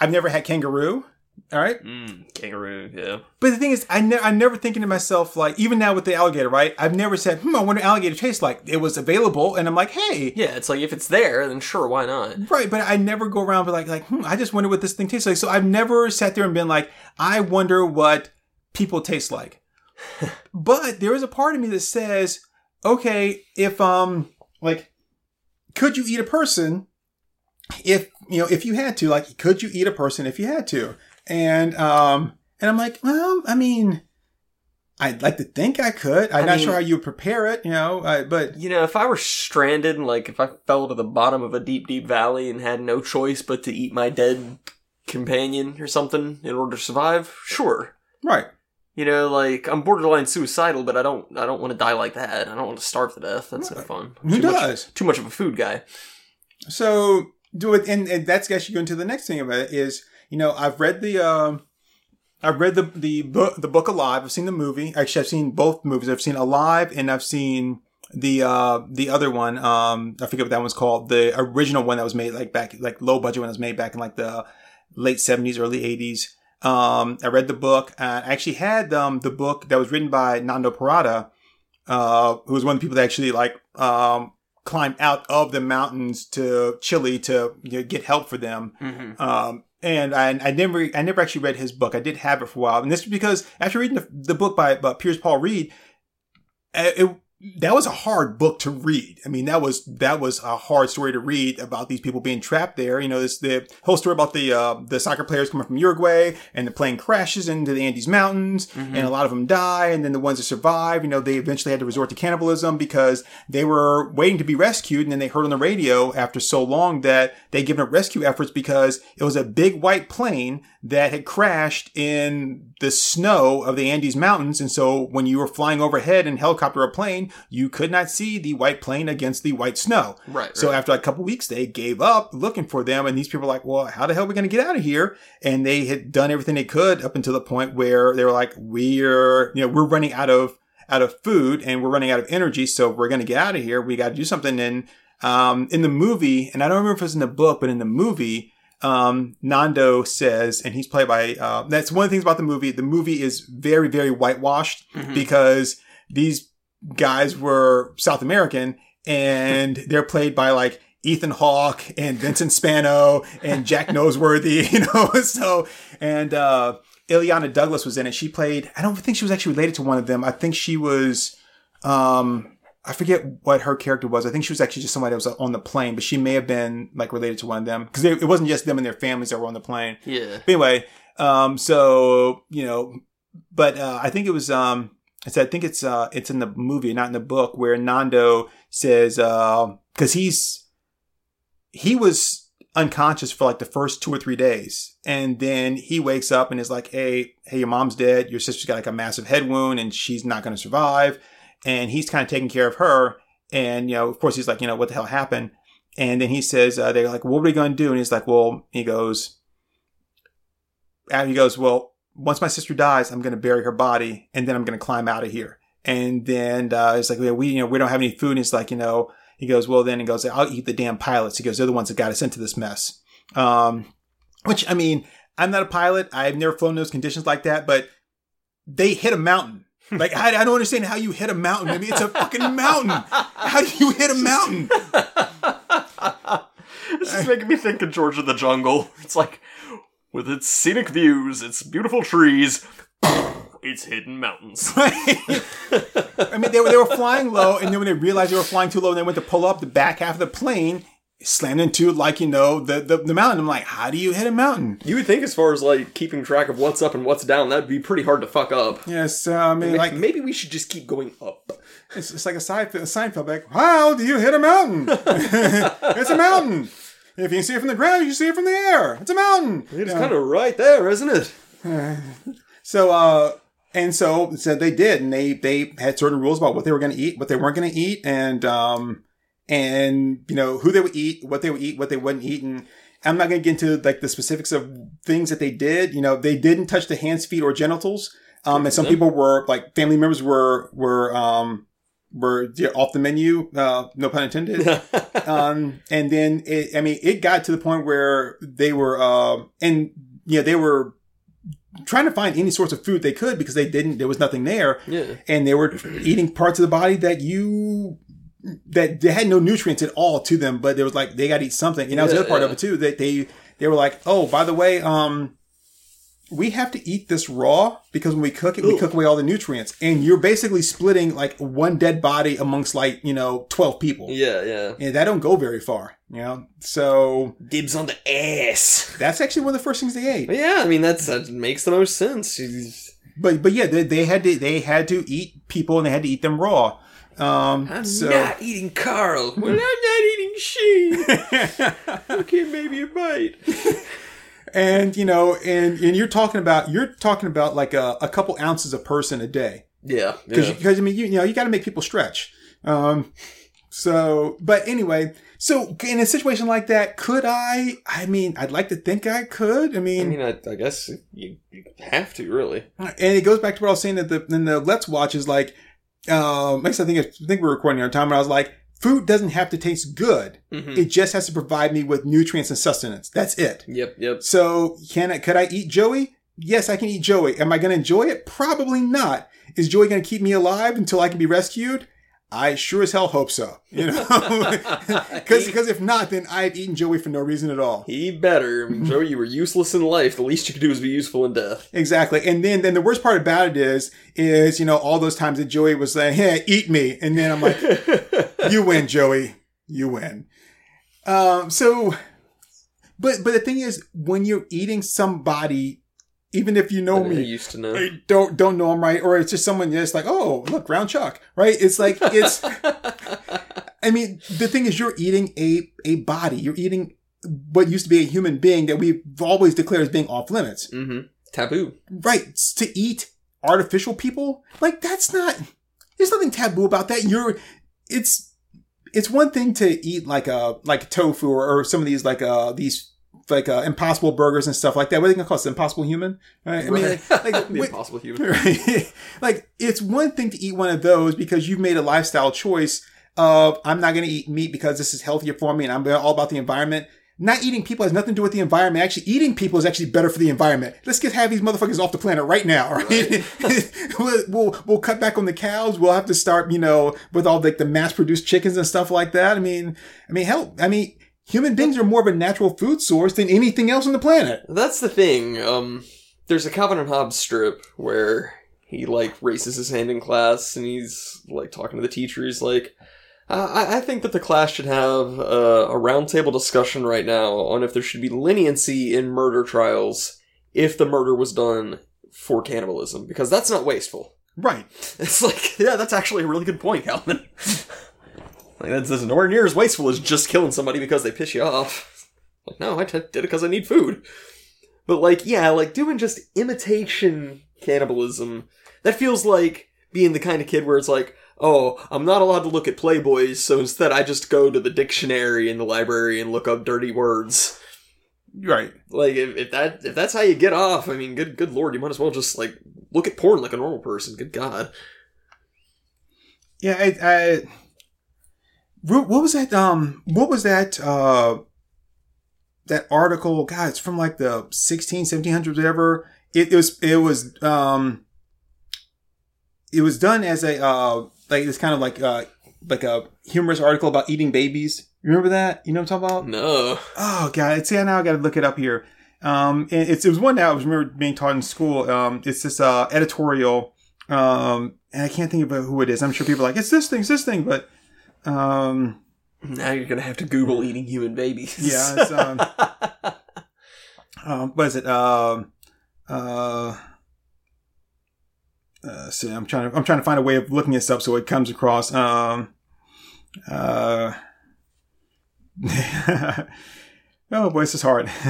I've never had kangaroo. All right, Mm, kangaroo, yeah. but the thing is, I ne- I'm never thinking to myself like, even now with the alligator, right? I've never said, hmm, I wonder what alligator tastes like. It was available, and I'm like, hey, Yeah, it's like if it's there, then sure, why not? right. But I never go around be like, like, hmm, I just wonder what this thing tastes like. So I've never sat there and been like, I wonder what people taste like. but there is a part of me that says, okay, if um, like, could you eat a person? If you know, if you had to, like, could you eat a person if you had to? And um, and I'm like, well, I mean, I'd like to think I could. I'm I not mean- sure how you would prepare it, you know, uh, but You know, if I were stranded and like if I fell to the bottom of a deep, deep valley and had no choice but to eat my dead companion or something in order to survive, sure. right. You know, like I'm borderline suicidal, but I don't I don't want to die like that. I don't want to starve to death. That's no fun. I'm Who too does? Much, too much of a food guy. So do it, and, and that's actually going to the next thing about it is, you know, I've read the, um I've read the the book the book Alive. I've seen the movie. Actually, I've seen both movies. I've seen Alive, and I've seen the uh the other one. Um, I forget what that one's called. The original one that was made like back like low budget one that was made back in like the late seventies, early eighties. Um, I read the book. I actually had um the book that was written by Nando Parrado, uh, who was one of the people that actually like um climbed out of the mountains to Chile to you know, get help for them. Mm-hmm. Um, and I, I never, I never actually read his book. I did have it for a while, and this is because after reading the, the book by, by Piers Paul Read, uh, it, that was a hard book to read. I mean, that was that was a hard story to read about these people being trapped there. You know, this the whole story about the uh, the soccer players coming from Uruguay and the plane crashes into the Andes Mountains, and a lot of them die, and then the ones that survive, you know, they eventually had to resort to cannibalism because they were waiting to be rescued, and then they heard on the radio after so long that they given up rescue efforts because it was a big white plane that had crashed in the snow of the Andes Mountains, and so when you were flying overhead in helicopter or plane, you could not see the white plane against the white snow. Right, So right. after a couple weeks, they gave up looking for them, and these people were like, "Well, how the hell are we going to get out of here?" And they had done everything they could up until the point where they were like, "We're, you know, we're running out of out of food and we're running out of energy, so we're going to get out of here. We got to do something." And um, in the movie, and I don't remember if it was in the book, but in the movie, um, Nando says, and he's played by, uh, that's one of the things about the movie. The movie is very, very whitewashed because these guys were South American and they're played by like Ethan Hawke and Vincent Spano and Jack Noseworthy, you know, so, and, uh, Illeana Douglas was in it. She played, I don't think she was actually related to one of them. I think she was, um, I forget what her character was. I think she was actually just somebody that was on the plane, but she may have been like related to one of them because it wasn't just them and their families that were on the plane. Yeah. But anyway, um, so you know, but uh, I think it was um, I said I think it's uh, it's in the movie, not in the book, where Nando says because he's he was unconscious for like the first two or three days, and then he wakes up and is like, "Hey, hey, your mom's dead. Your sister's got like a massive head wound, and she's not going to survive." And he's kind of taking care of her, and you know, of course, he's like, "You know, what the hell happened?" And then he says, uh, "They're like, what are we going to do?" And he's like, "Well," he goes, and he goes, well, once my sister dies, I'm going to bury her body and then I'm going to climb out of here. And then, uh, it's like, we, you know, we don't have any food. And it's like, you know, he goes, well, then he goes, I'll eat the damn pilots. He goes, they're the ones that got us into this mess. Um, which, I mean, I'm not a pilot. I've never flown those conditions like that, but they hit a mountain. Like, I, I don't understand how you hit a mountain. I mean, it's a fucking mountain. How do you hit a mountain? This is making me think of George of the Jungle. It's like, with its scenic views, its beautiful trees, its hidden mountains. I mean, they were they were flying low, and then when they realized they were flying too low, and they went to pull up the back half of the plane, slammed into like you know the the, the mountain. I'm like, how do you hit a mountain? You would think, as far as like keeping track of what's up and what's down, that'd be pretty hard to fuck up. Yes, uh, I mean, like maybe we should just keep going up. it's, it's like a Seinfeld, a Seinfeld like, how do you hit a mountain? it's a mountain. If you can see it from the ground, you can see it from the air. It's a mountain. It's kind of right there, isn't it? So, uh, and so, so they did, and they, they had certain rules about what they were going to eat, what they weren't going to eat, and, um, and, you know, who they would eat, what they would eat, what they wouldn't eat. And I'm not going to get into like the specifics of things that they did. You know, they didn't touch the hands, feet, or genitals. Um, and some people were like family members were, were, um, were yeah, off the menu, uh, no pun intended. um, and then it, I mean, it got to the point where they were, uh, and yeah, they were trying to find any sorts of food they could because they didn't, there was nothing there. Yeah. And they were eating parts of the body that you, that they had no nutrients at all to them, but there was like, they got to eat something. And that was the other part of it too, that they, they were like, oh, by the way, um, we have to eat this raw because when we cook it, we cook away all the nutrients. And you're basically splitting like one dead body amongst like, you know, 12 people. Yeah, yeah. And that don't go very far, you know? So Dibs on the ass. that's actually one of the first things they ate. Yeah, I mean that's that makes the most sense. But but yeah, they, they had to they had to eat people and they had to eat them raw. Um, I'm so not eating Carl. Well, I'm not eating Sheen. okay, maybe a bite. And you know, and and you're talking about you're talking about like a, a couple ounces a person a day Yeah, because yeah. because I mean you, you know you got to make people stretch. Um, so but anyway, so in a situation like that, could I? I mean, I'd like to think I could. I mean, I mean, I, I guess you, you have to really. and it goes back to what I was saying that the in the Let's Watch is like, um, makes I think I think we're recording on time, and I was like, food doesn't have to taste good. Mhm. It just has to provide me with nutrients and sustenance. That's it. Yep, yep. So can I, could I eat Joey? Yes, I can eat Joey. Am I going to enjoy it? Probably not. Is Joey going to keep me alive until I can be rescued? I sure as hell hope so. You know, because He- if not, then I've eaten Joey for no reason at all. He better. I mean, Joe, you were useless in life. The least you could do is be useful in death. Exactly. And then, then the worst part about it is, is, you know, all those times that Joey was like, hey, eat me. And then I'm like, you win, Joey. You win. Um, so, but, but the thing is, when you're eating somebody, even if you know me, used to know. I don't don't know them right, or it's just someone just like, oh, look, round chuck, right? It's like it's. I mean, the thing is, you're eating a a body. You're eating what used to be a human being that we've always declared as being off limits, hmm Taboo. right? To eat artificial people, like that's not. There's nothing taboo about that. You're, it's, it's one thing to eat like a like tofu or, or some of these like uh these like uh, impossible burgers and stuff like that. What are they gonna call it? Impossible human? Right? I mean, Right. like, the impossible human. Right. like it's one thing to eat one of those because you've made a lifestyle choice of I'm not going to eat meat because this is healthier for me and I'm all about the environment. Not eating people has nothing to do with the environment. Actually, eating people is actually better for the environment. Let's get have these motherfuckers off the planet right now. Right? we'll, we'll we'll cut back on the cows. We'll have to start, you know, with all like the mass produced chickens and stuff like that. I mean, I mean, hell, I mean, human beings are more of a natural food source than anything else on the planet. That's the thing. Um, there's a Calvin and Hobbes strip where he like raises his hand in class and he's like talking to the teacher. He's like, I, I think that the class should have uh, a roundtable discussion right now on if there should be leniency in murder trials if the murder was done for cannibalism because that's not wasteful. Right. It's like, yeah, that's actually a really good point, Calvin. like that's, that's nowhere near as wasteful as just killing somebody because they piss you off. Like, no, I t- did it because I need food. But like, yeah, like doing just imitation cannibalism. That feels like being the kind of kid where it's like, oh, I'm not allowed to look at Playboys, so instead I just go to the dictionary in the library and look up dirty words. Right. Like if, if that if that's how you get off, I mean, good good lord, you might as well just like look at porn like a normal person. Good god. Yeah, I, I what was that? Um, what was that? Uh, that article? God, it's from like the 16, 1700s, whatever. It, it was, it was, um, it was done as a, uh, like it's kind of like, uh, like a humorous article about eating babies. You remember that? You know what I'm talking about? No. Oh god, see now I got to look it up here. Um, and it's it was one that I was remember being taught in school. Um, it's this uh editorial. Um, and I can't think of who it is. I'm sure people are like it's this thing, it's this thing, but um, Now you're gonna have to Google eating human babies. yeah, it's um, um, what is it? Um, uh. Uh, see, I'm trying to I'm trying to find a way of looking this up so it comes across. Um, uh, oh boy, this is hard.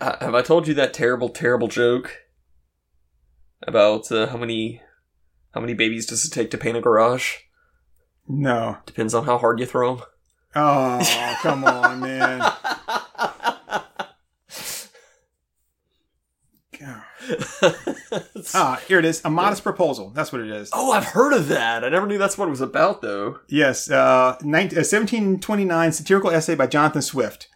Uh, Have I told you that terrible, terrible joke about uh, how many how many babies does it take to paint a garage? No. Depends on how hard you throw them. Oh, come on, man. Ah, here it is. A modest proposal. That's what it is. oh, I've heard of that. I never knew that's what it was about, though. Yes, uh, 19, uh, 1729 satirical essay by Jonathan Swift.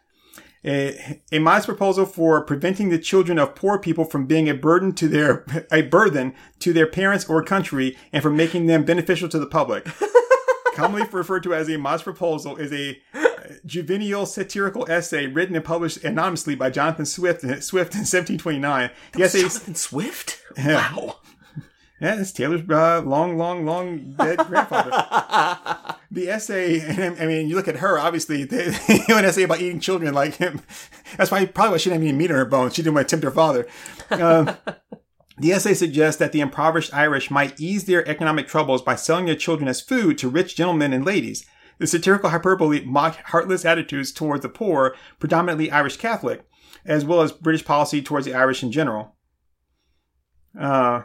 A, a modest proposal for preventing the children of poor people from being a burden to their a burden to their parents or country, and from making them beneficial to the public. Commonly referred to as a modest proposal is a juvenile satirical essay written and published anonymously by Jonathan Swift, Swift in 1729. The essay Jonathan Swift? Wow. Yeah, it's Taylor's uh, long, long, long dead grandfather. the essay, I mean, you look at her, obviously, the, an essay about eating children, like him. That's why probably why she didn't have any meat on her bones. She didn't want to tempt her father. Um, the essay suggests that the impoverished Irish might ease their economic troubles by selling their children as food to rich gentlemen and ladies. The satirical hyperbole mocked heartless attitudes towards the poor, predominantly Irish Catholic, as well as British policy towards the Irish in general. Uh,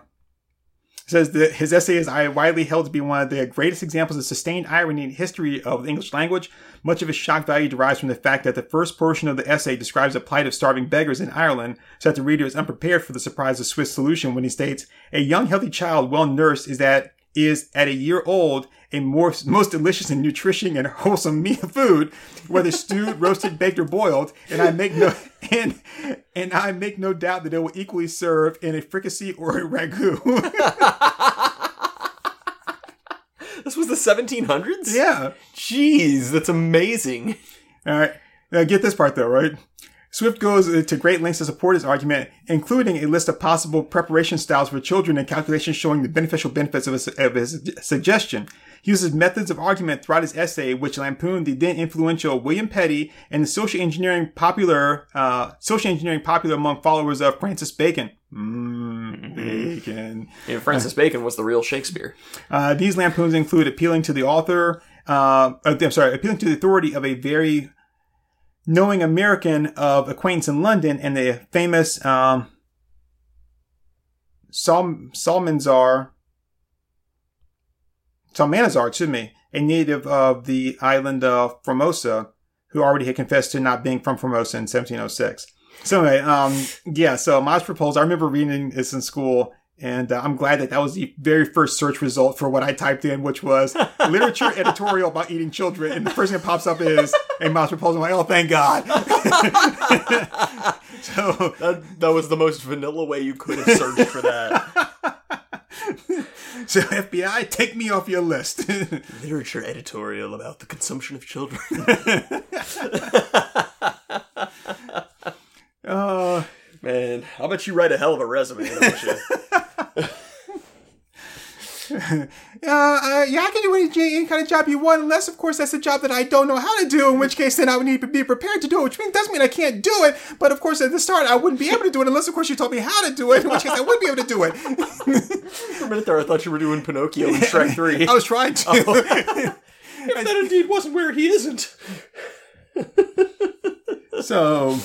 says that his essay is widely held to be one of the greatest examples of sustained irony in history of the English language. Much of its shock value derives from the fact that the first portion of the essay describes the plight of starving beggars in Ireland, so that the reader is unprepared for the surprise of Swift's solution when he states, "A young healthy child well nursed is that is at a year old a more most delicious and nutritious and wholesome meal food, whether stewed, roasted, baked, or boiled. And I make no and and I make no doubt that it will equally serve in a fricassee or a ragout. This was the 1700s? yeah. Jeez, that's amazing. All right. Now get this part though, right? Swift goes to great lengths to support his argument, including a list of possible preparation styles for children and calculations showing the beneficial benefits of his, of his suggestion. He uses methods of argument throughout his essay, which lampooned the then influential William Petty and the social engineering popular, uh, social engineering popular among followers of Francis Bacon. Mmm, Bacon. Yeah, Francis Bacon was the real Shakespeare. Uh, these lampoons include appealing to the author, uh, uh, I'm sorry, appealing to the authority of a very knowing American of acquaintance in London and the famous um, Sal- Salmanzar, Psalmanazar, excuse me, a native of the island of Formosa, who already had confessed to not being from Formosa in 1706. So anyway, um, yeah, so Miles proposed. I remember reading this in school, and uh, I'm glad that that was the very first search result for what I typed in, which was literature editorial about eating children. And the first thing that pops up is a Miles proposal. I'm like, oh, thank God. so That, that was the most vanilla way you could have searched for that. So FBI, take me off your list. Literature editorial about the consumption of children. uh, Man, I'll bet you write a hell of a resume, don't you? uh, uh, yeah, I can do any, any kind of job you want, unless, of course, that's a job that I don't know how to do. In which case, then I would need to be prepared to do it, which means doesn't mean I can't do it. But of course, at the start, I wouldn't be able to do it unless, of course, you told me how to do it. In which case, I would be able to do it. For a minute there, I thought you were doing Pinocchio in Shrek 3. I was trying to. if that indeed wasn't where he isn't. so,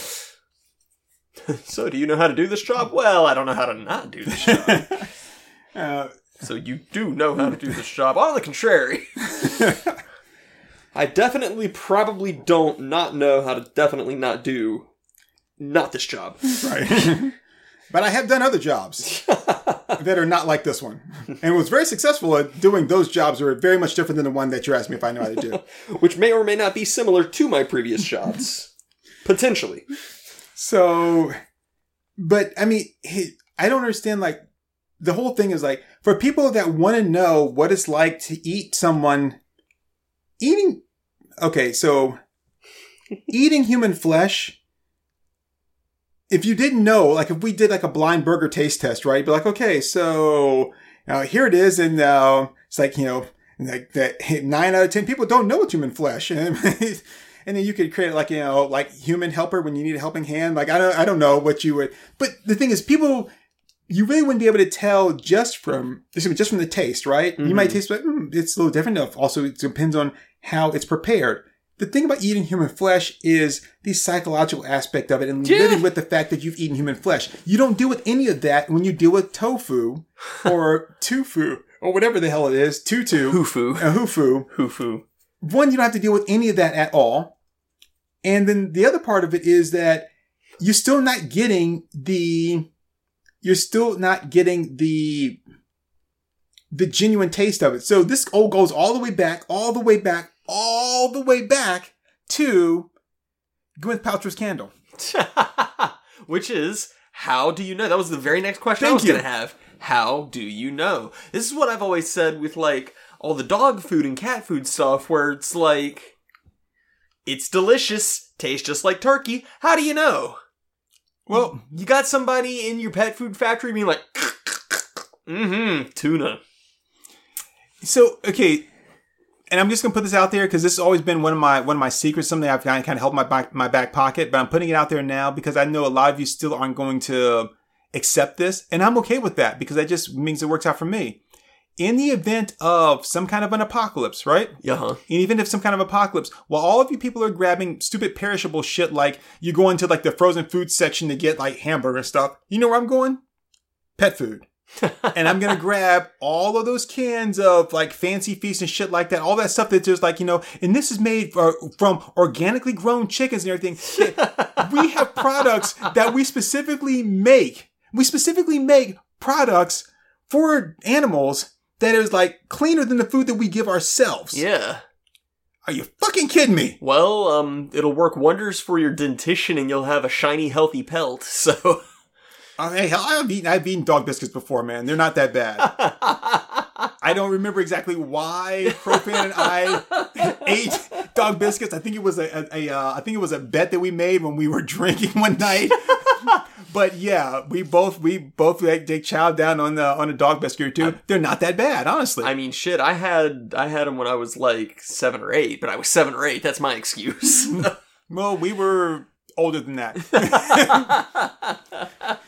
So, do you know how to do this job? Well, I don't know how to not do this job. uh, So, you do know how to do this job. On the contrary, I definitely probably don't not know how to definitely not do not this job. right. but I have done other jobs that are not like this one, and was very successful at doing those jobs. That are very much different than the one that you asked me if I know how to do. which may or may not be similar to my previous jobs. Potentially. So, but I mean, he, I don't understand. Like, the whole thing is like for people that want to know what it's like to eat someone eating. Okay, so eating human flesh. If you didn't know, like if we did like a blind burger taste test, right? Be like, okay, so uh, here it is, and uh, it's like you know, like that nine out of ten people don't know what human flesh. And, then you could create like you know like human helper when you need a helping hand. Like i don't i don't know what you would but the thing is people you really wouldn't be able to tell just from just from the taste right? You might taste but mm, it's a little different. Enough also it depends on how it's prepared. The thing about eating human flesh is the psychological aspect of it and Yeah. living with the fact that you've eaten human flesh. You don't deal with any of that when you deal with tofu or tofu or whatever the hell it is tutu. Hufu. a hufu. Hufu. One, you don't have to deal with any of that at all. And then the other part of it is that you're still not getting the, you're still not getting the, the genuine taste of it. So this all goes all the way back, all the way back, all the way back to Gwyneth Paltrow's candle. Which is, how do you know? That was the very next question I Thank was you. going to have. How do you know? This is what I've always said with like all the dog food and cat food stuff where it's like, it's delicious, tastes just like turkey. How do you know? Well, You got somebody in your pet food factory being like, mm hmm, tuna. so, okay. and I'm just gonna put this out there because this has always been one of my one of my secrets, something I've kind of, held my back my back pocket, but I'm putting it out there now because I know a lot of you still aren't going to accept this, and I'm okay with that because that just means it works out for me. In the event of some kind of an apocalypse, right? Yeah, huh? And even if some kind of apocalypse, while all of you people are grabbing stupid perishable shit like you go into like the frozen food section to get like hamburger stuff, you know where I'm going? Pet food. and I'm gonna grab all of those cans of like fancy feast and shit like that, all that stuff that just like you know, and this is made for, from organically grown chickens and everything. we have products that we specifically make. We specifically make products for animals that is like cleaner than the food that we give ourselves. Yeah. Are you fucking kidding me? Well, um, it'll work wonders for your dentition and you'll have a shiny, healthy pelt, so. Uh, hey, hell, I've eaten I've eaten dog biscuits before, man. They're not that bad. I don't remember exactly why Profan and I ate dog biscuits. I think it was a, a, a uh, I think it was a bet that we made when we were drinking one night. But yeah, we both we both like, they Chow down on the on a dog biscuit or two. They're not that bad, honestly. I mean, shit, I had, I had them when I was like seven or eight, but I was seven or eight. That's my excuse. well, we were older than that.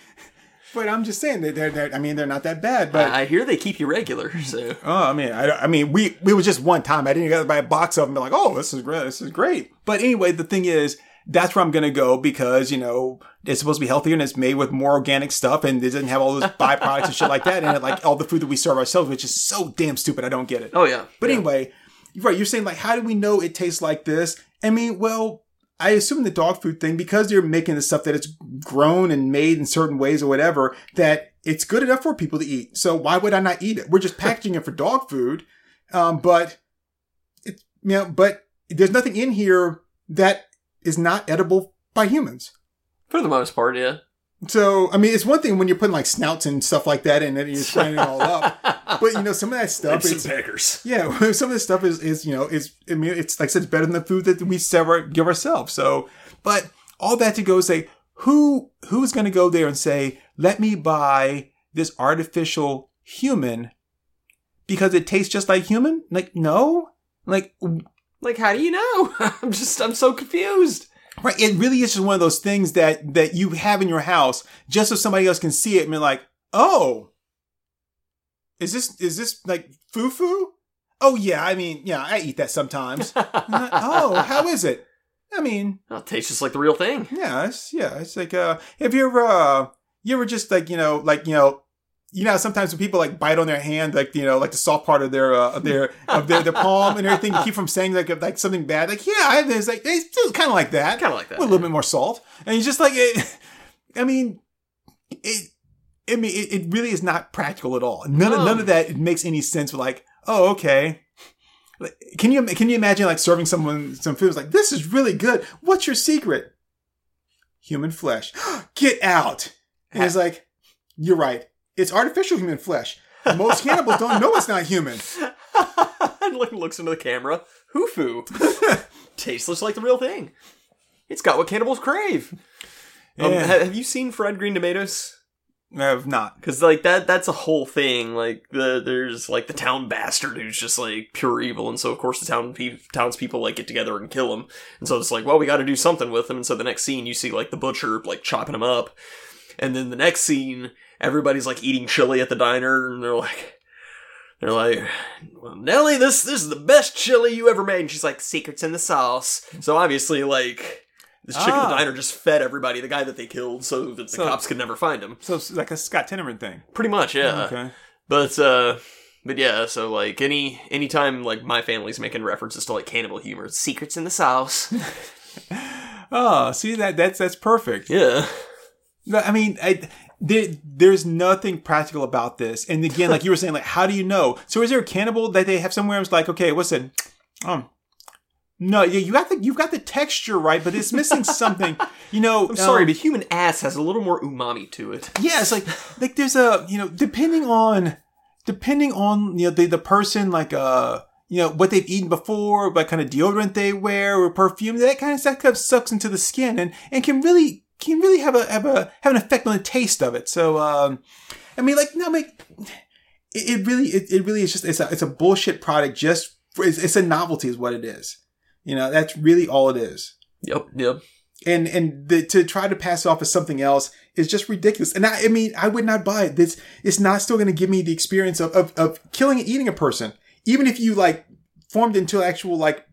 but I'm just saying that they're, they're I mean they're not that bad. But I hear they keep you regular, so. Oh, I mean, I, I mean, we we was just one time. I didn't get to buy a box of them. And be like, oh, this is great. This is great. But anyway, the thing is, that's where I'm gonna go because you know it's supposed to be healthier and it's made with more organic stuff and it doesn't have all those byproducts and shit like that and it, like all the food that we serve ourselves, which is so damn stupid. I don't get it. Oh, yeah. But yeah. anyway, right? You're saying like, how do we know it tastes like this? I mean, well. I assume the dog food thing, because they're making the stuff that it's grown and made in certain ways or whatever, that it's good enough for people to eat. So why would I not eat it? We're just packaging it for dog food. Um, but it's, you know, but there's nothing in here that is not edible by humans. For the most part, yeah. So, I mean, it's one thing when you're putting like snouts and stuff like that in it and you're frying it all up. But, you know, some of that stuff And is, some peckers. yeah, some of this stuff is, is, you know, is, I mean, it's like I said, it's better than the food that we sever, give ourselves. So, but all that to go say, who, who's going to go there and say, let me buy this artificial human because it tastes just like human? Like, no. Like, Like, how do you know? I'm just, I'm so confused. Right. It really is just one of those things that, that you have in your house just so somebody else can see it and be like, oh, is this, is this like foo-foo? Oh yeah. I mean, yeah, I eat that sometimes. oh, how is it? I mean, Oh, it tastes just like the real thing. yeah, it's, yeah, it's like, uh, have you ever, uh, you ever just like, you know, like, you know, you know, sometimes when people like bite on their hand, like, you know, like the soft part of their, uh, of their, of their, their palm and everything, keep from saying like, like something bad. Like, yeah, I, it's like, it's kind of like that Kind of like that. with a little bit more salt. And it's just like it. I mean, it. I mean, it, it really is not practical at all. None of No. none of that makes any sense. Like, oh, okay. Can you can you imagine like serving someone some food? It's like this is really good. What's your secret? Human flesh. Get out. And it's like, you're right. It's artificial human flesh. Most cannibals don't know it's not human. and look, looks into the camera. Hufu. Tastes just like the real thing. It's got what cannibals crave. Um, Yeah. ha- have you seen fried green tomatoes? I have not. Because like that, that's a whole thing. Like the there's like the town bastard who's just like pure evil, and so of course the town pe- townspeople like get together and kill him. And so it's like, well, we got to do something with him. And so the next scene, you see like the butcher like chopping him up, and then the next scene, everybody's like eating chili at the diner, and they're like. They're like, well, Nellie, this this is the best chili you ever made. And she's like, secrets in the sauce. So obviously, like, this chick at Ah. the diner just fed everybody the guy that they killed, so that the So- cops could never find him. So it's like a Scott Tenorman thing. Pretty much, yeah. Okay. But uh but yeah, so like any anytime like my family's making references to like cannibal humor, secrets in the sauce. Oh, see that that's that's perfect. yeah. No, I mean, I, there, there's nothing practical about this. And again, like you were saying, like, how do you know? So is there a cannibal that they have somewhere? It's like, okay, what's it? Um, no, yeah, you got the you've got the texture right, but it's missing something. You know, I'm sorry, um, but human ass has a little more umami to it. yeah, it's like like there's a you know depending on depending on you know the the person like uh you know what they've eaten before, what kind of deodorant they wear or perfume, that kind of stuff sucks into the skin and and can really can really have a have a have an effect on the taste of it. So um, I mean like no, mean, it, it really it, it really is just it's a it's a bullshit product just it's, it's a novelty, is what it is. You know, that's really all it is. Yep, yep. And and the, to try to pass it off as something else is just ridiculous. And I, I mean, I would not buy it. This it's not still going to give me the experience of, of of killing and eating a person, even if you like formed into actual like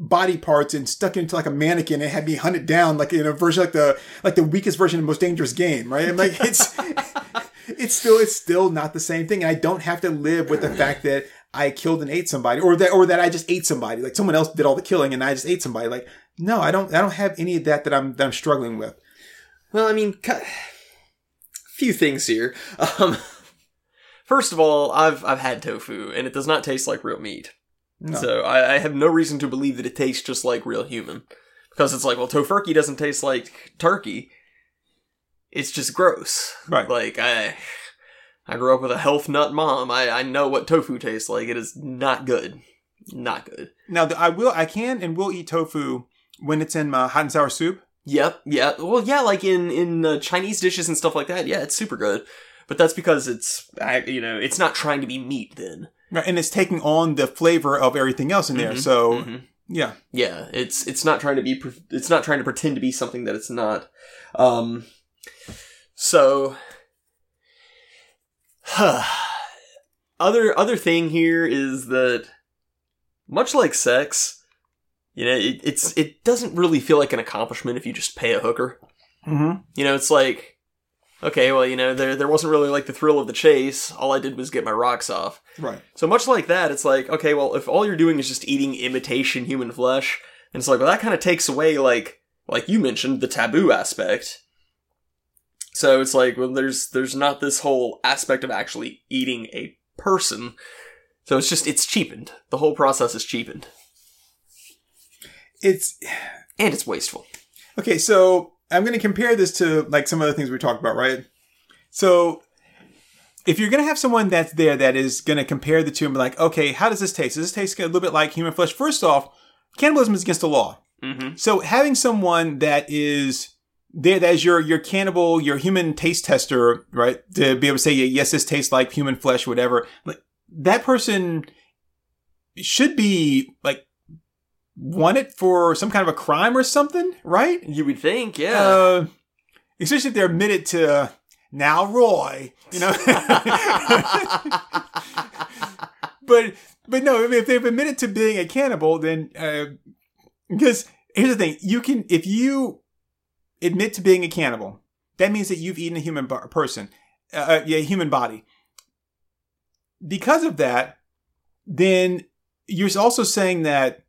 body parts and stuck into like a mannequin and had me hunted down like in a version like the like the weakest version of the most dangerous game, right? Like it's it's still it's still not the same thing. And I don't have to live with the fact that I killed and ate somebody or that or that I just ate somebody. Like someone else did all the killing and I just ate somebody. Like no, I don't I don't have any of that that I'm that I'm struggling with. Well, I mean, cu- few things here. Um, first of all, I've I've had tofu, and it does not taste like real meat. No. So I, I have no reason to believe that it tastes just like real human, because it's like, well, Tofurky doesn't taste like turkey. It's just gross. Right. Like I, I grew up with a health nut mom. I I know what tofu tastes like. It is not good. Not good. Now I will I can and will eat tofu when it's in my hot and sour soup. Yep, yeah. Well, yeah, like in in uh, Chinese dishes and stuff like that. Yeah, it's super good. But that's because it's I- you know it's not trying to be meat. Then Right, and it's taking on the flavor of everything else in there. Mhm, So mhm. yeah, yeah, it's it's not trying to be it's not trying to pretend to be something that it's not. Um, so other other thing here is that much like sex, you know, it, it's it doesn't really feel like an accomplishment if you just pay a hooker. mm-hmm. You know, it's like, okay, well, you know, there there wasn't really like the thrill of the chase. All I did was get my rocks off. right. So much like that, it's like, okay, well, if all you're doing is just eating imitation human flesh, and it's like, well, that kind of takes away like like you mentioned the taboo aspect. So it's like, well, there's there's not this whole aspect of actually eating a person. So it's just it's cheapened. The whole process is cheapened, It's and it's wasteful. okay. So I'm going to compare this to like some other things we talked about, right? So if you're going to have someone that's there that is going to compare the two and be like, okay, how does this taste? Does this taste a little bit like human flesh? First off, cannibalism is against the law. Mm-hmm. So having someone that is there, that is your your cannibal, your human taste tester, right? To be able to say, yeah, yes, this tastes like human flesh, whatever. Like that person should be like wanted for some kind of a crime or something, right? You would think, yeah. Uh, especially if they're admitted to now Roy, you know. but but no, if they've admitted to being a cannibal, then uh, because here's the thing: you can if you admit to being a cannibal, that means that you've eaten a human bo- person, uh, uh, yeah, human body. Because of that, then you're also saying that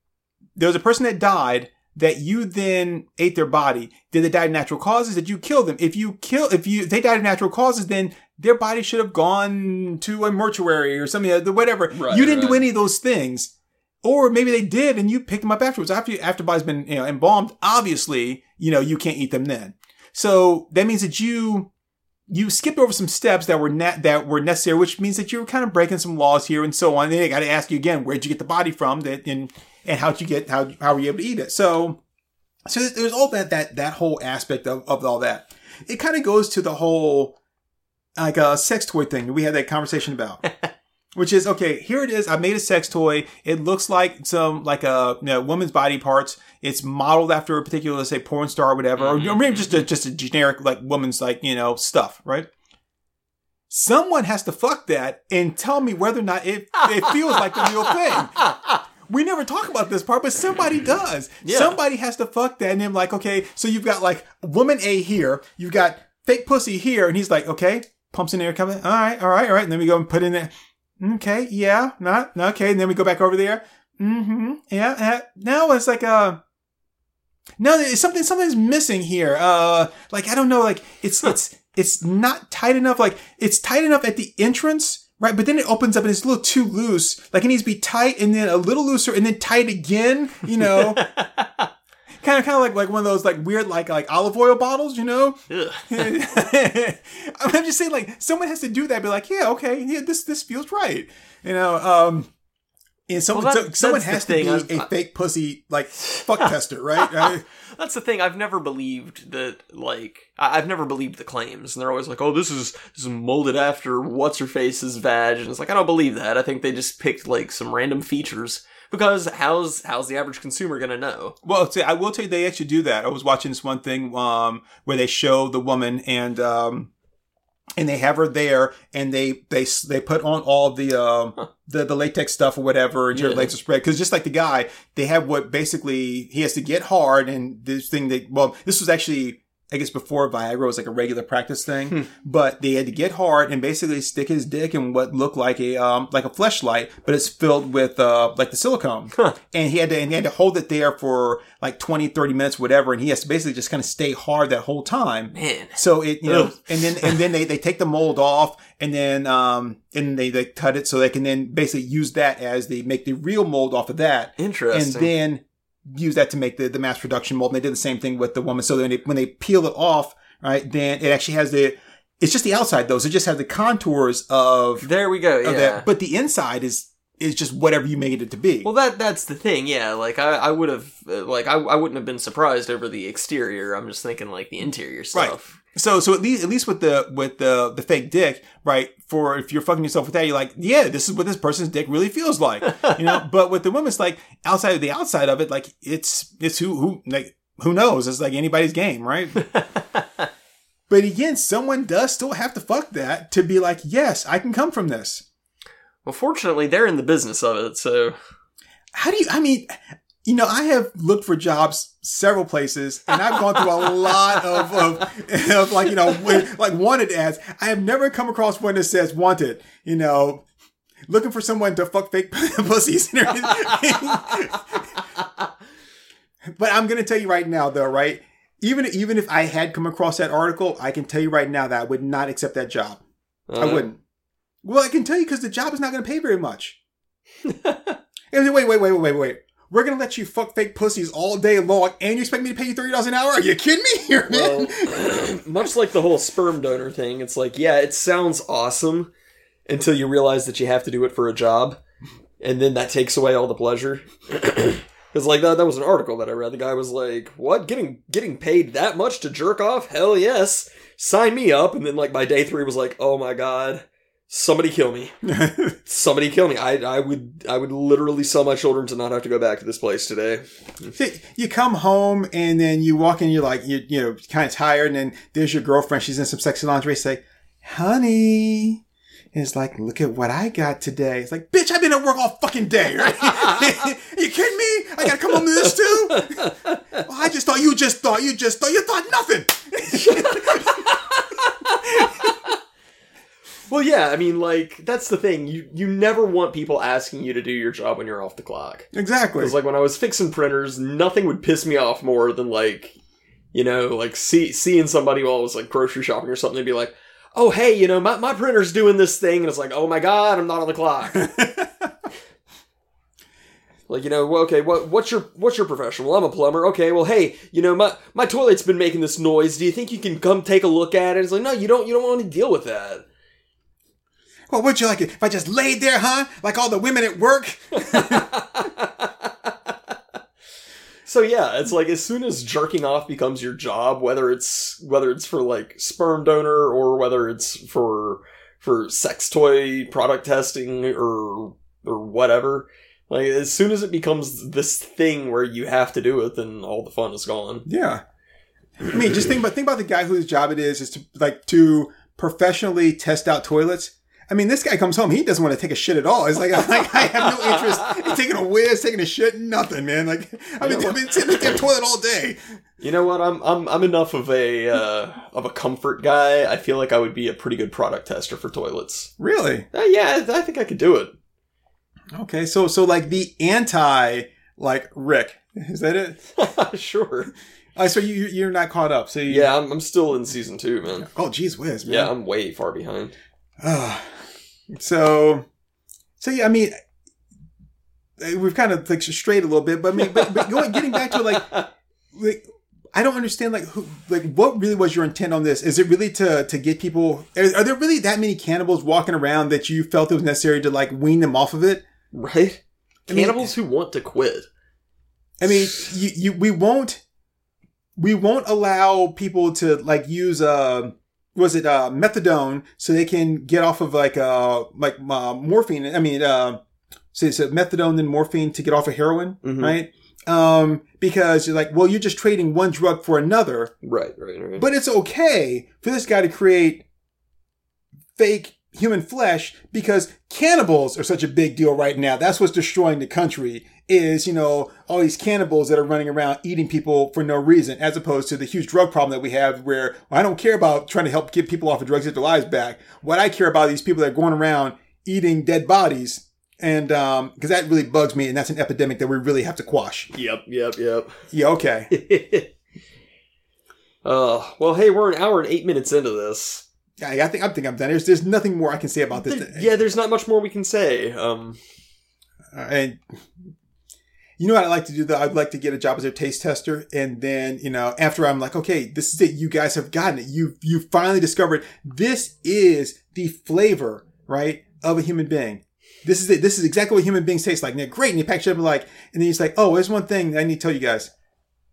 there was a person that died that you then ate their body. Did they die of natural causes? Did you kill them? If you kill, if you if they died of natural causes, then their body should have gone to a mortuary or something, uh, whatever. Right, you didn't do any of those things, or maybe they did, and you picked them up afterwards. After after body's been you know embalmed, obviously you know you can't eat them then. So that means that you you skipped over some steps that were ne- that were necessary, which means that you were kind of breaking some laws here and so on. And then I got to ask you again, where'd you get the body from? That and and how'd you get how how were you able to eat it? So so there's- all that that that whole aspect of of all that. It kind of goes to the whole like a sex toy thing we had that conversation about. Which is okay. Here it is. I made a sex toy. It looks like some like a you know, woman's body parts. It's modeled after a particular, let's say, porn star or whatever, or mm-hmm. maybe just a, mm-hmm. just a generic like woman's like you know stuff, right? Someone has to fuck that and tell me whether or not it it feels like the real thing. We never talk about this part, but somebody does. Yeah. Somebody has to fuck that, and then like, okay, so you've got like woman A here, you've got fake pussy here, and he's like, okay, pumps in there, coming, all right, all right, all right, and then we go and put in there. Okay, yeah, not okay, and then we go back over there. Mm-hmm. Yeah, yeah. No, it's like uh no, there's something something's missing here. Uh like I don't know, like it's it's it's not tight enough. Like it's tight enough at the entrance, right? But then it opens up and it's a little too loose. Like it needs to be tight and then a little looser and then tight again, you know. kind of kind of like like one of those like weird like like olive oil bottles, you know? I'm just saying, like, someone has to do that. Be like, yeah, okay, yeah, this this feels right, you know. Um, and someone Well, that- so, someone has to thing. be I- a fake pussy like fuck tester, right? That's the thing. I've never believed that. Like, I- I've never believed the claims, and they're always like, "Oh, this is this is molded after what's her face's vag," and it's like I don't believe that. I think they just picked like some random features because how's how's the average consumer gonna know? Well, see, I will tell you, they actually do that. I was watching this one thing um, where they show the woman and um, and they have her there, and they they they put on all the um, the the latex stuff or whatever, and her legs are spread. Because just like the guy, they have what basically he has to get hard, and this thing that well, this was actually. I guess before Viagra was like a regular practice thing, Hmm. but they had to get hard and basically stick his dick in what looked like a um like a fleshlight, but it's filled with uh like the silicone Huh. and he had to and he had to hold it there for like 20 30 minutes whatever and he has to basically just kind of stay hard that whole time Man, so it you know Ugh. and then and then they, they take the mold off and then um and they, they cut it so they can then basically use that as they make the real mold off of that Interesting. and then use that to make the, the mass production mold and they did the same thing with the woman so then they, when they peel it off right then it actually has the it's just the outside though so it just has the contours of, there we go. Yeah. that but the inside is is just whatever you made it to be Well, that that's the thing, yeah. Like I, I would have, like I, I wouldn't have been surprised over the exterior. I'm just thinking like the interior stuff. So so at least at least with the with the the fake dick, right? For if you're fucking yourself with that, you're like, yeah, this is what this person's dick really feels like, you know. but with the woman, it's like outside of the outside of it, like it's it's who who like who knows? It's like anybody's game, right? but again, someone does still have to fuck that to be like, yes, I can come from this. Well, fortunately, they're in the business of it, so How do you? I mean. You know, I have looked for jobs several places, and I've gone through a lot of, of, of like you know, like wanted ads. I have never come across one that says wanted. You know, looking for someone to fuck fake pussies. but I'm gonna tell you right now, though, right? Even even if I had come across that article, I can tell you right now that I would not accept that job. I uh, wouldn't. Well, I can tell you because the job is not going to pay very much. Wait, wait, wait, wait, wait, wait. We're to let you fuck fake pussies all day long, and you expect me to pay you thirty dollars an hour? Are you kidding me here, man? Well, much like the whole sperm donor thing, it's like, yeah, it sounds awesome until you realize that you have to do it for a job, and then that takes away all the pleasure. Because like that, that was an article that I read. The guy was like, "What? Getting getting paid that much to jerk off? Hell yes! Sign me up!" And then like by day three was like, "Oh my god, somebody kill me! Somebody kill me! I I would I would literally sell my children to not have to go back to this place today." See, you come home and then you walk in, you're like, you you know, kind of tired, and then there's your girlfriend. She's in some sexy lingerie. Say, honey. And it's like, look at what I got today. It's like, bitch, I've been at work all fucking day. Right? you kidding me? I gotta come home to this too? Well, oh, I just thought you just thought you just thought you thought nothing. Well, yeah, I mean, like that's the thing. You you never want people asking you to do your job when you're off the clock. exactly. Because like when I was fixing printers, nothing would piss me off more than like, you know, like see, seeing somebody while I was like grocery shopping or something, and be like, "Oh, hey, you know, my my printer's doing this thing," and it's like, "Oh my god, I'm not on the clock." Like you know, well, okay, what what's your what's your profession? Well, I'm a plumber. Okay, well, hey, you know, my my toilet's been making this noise. Do you think you can come take a look at it? It's like, no, you don't. You don't want to deal with that. Well, would you like it if I just laid there, huh? Like all the women at work? So yeah, it's like as soon as jerking off becomes your job, whether it's whether it's for like sperm donor or whether it's for for sex toy product testing or or whatever, like as soon as it becomes this thing where you have to do it, then all the fun is gone. Yeah. I mean, just think about think about the guy whose job it is is to like to professionally test out toilets. I mean, this guy comes home, he doesn't want to take a shit at all. He's like, like I have no interest in taking a whiz, taking a shit, nothing, man. Like I've been, I've been sitting in the toilet all day. You know what? I'm I'm I'm enough of a uh, of a comfort guy. I feel like I would be a pretty good product tester for toilets. Really? Uh, yeah, I I think I could do it. Okay, so so like the anti like Rick is that it? sure. Uh, so you you're not caught up. So you, Yeah, I'm, I'm still in season two, man. Oh, geez whiz, man. Yeah, I'm way far behind. Ah. So, so yeah, I mean, we've kind of like strayed a little bit, but I mean, but, but going, getting back to like, like, I don't understand like who, like what really was your intent on this? Is it really to to get people? Are, are there really that many cannibals walking around that you felt it was necessary to like wean them off of it? Right? I mean- Cannibals who want to quit. I mean, you, you we won't we won't allow people to like use uh was it uh methadone so they can get off of like uh like uh, morphine. I mean uh so it's a methadone then morphine to get off of heroin, Mhm. right? Um, because you're like, well, you're just trading one drug for another, Right, right, right. but it's okay for this guy to create fake human flesh because cannibals are such a big deal right now. That's what's destroying the country is, you know, all these cannibals that are running around eating people for no reason, as opposed to the huge drug problem that we have where well, I don't care about trying to help get people off of drugs, get their lives back. What I care about are these people that are going around eating dead bodies. And, um, cause that really bugs me and that's an epidemic that we really have to quash. yep, yep, yep. Yeah, okay. uh, well, hey, we're an hour and eight minutes into this. I, I think, I think I'm done. There's, there's nothing more I can say about this. There- yeah, there's not much more we can say. Um, Uh, and you know what I'd like to do though? I'd like to get a job as a taste tester. And then, you know, after I'm like, okay, this is it. You guys have gotten it. You, you finally discovered this is the flavor, right? Of a human being. This is it. This is exactly what human beings taste like. And they're great. And you package it up and like, and then he's like, oh, there's one thing I need to tell you guys.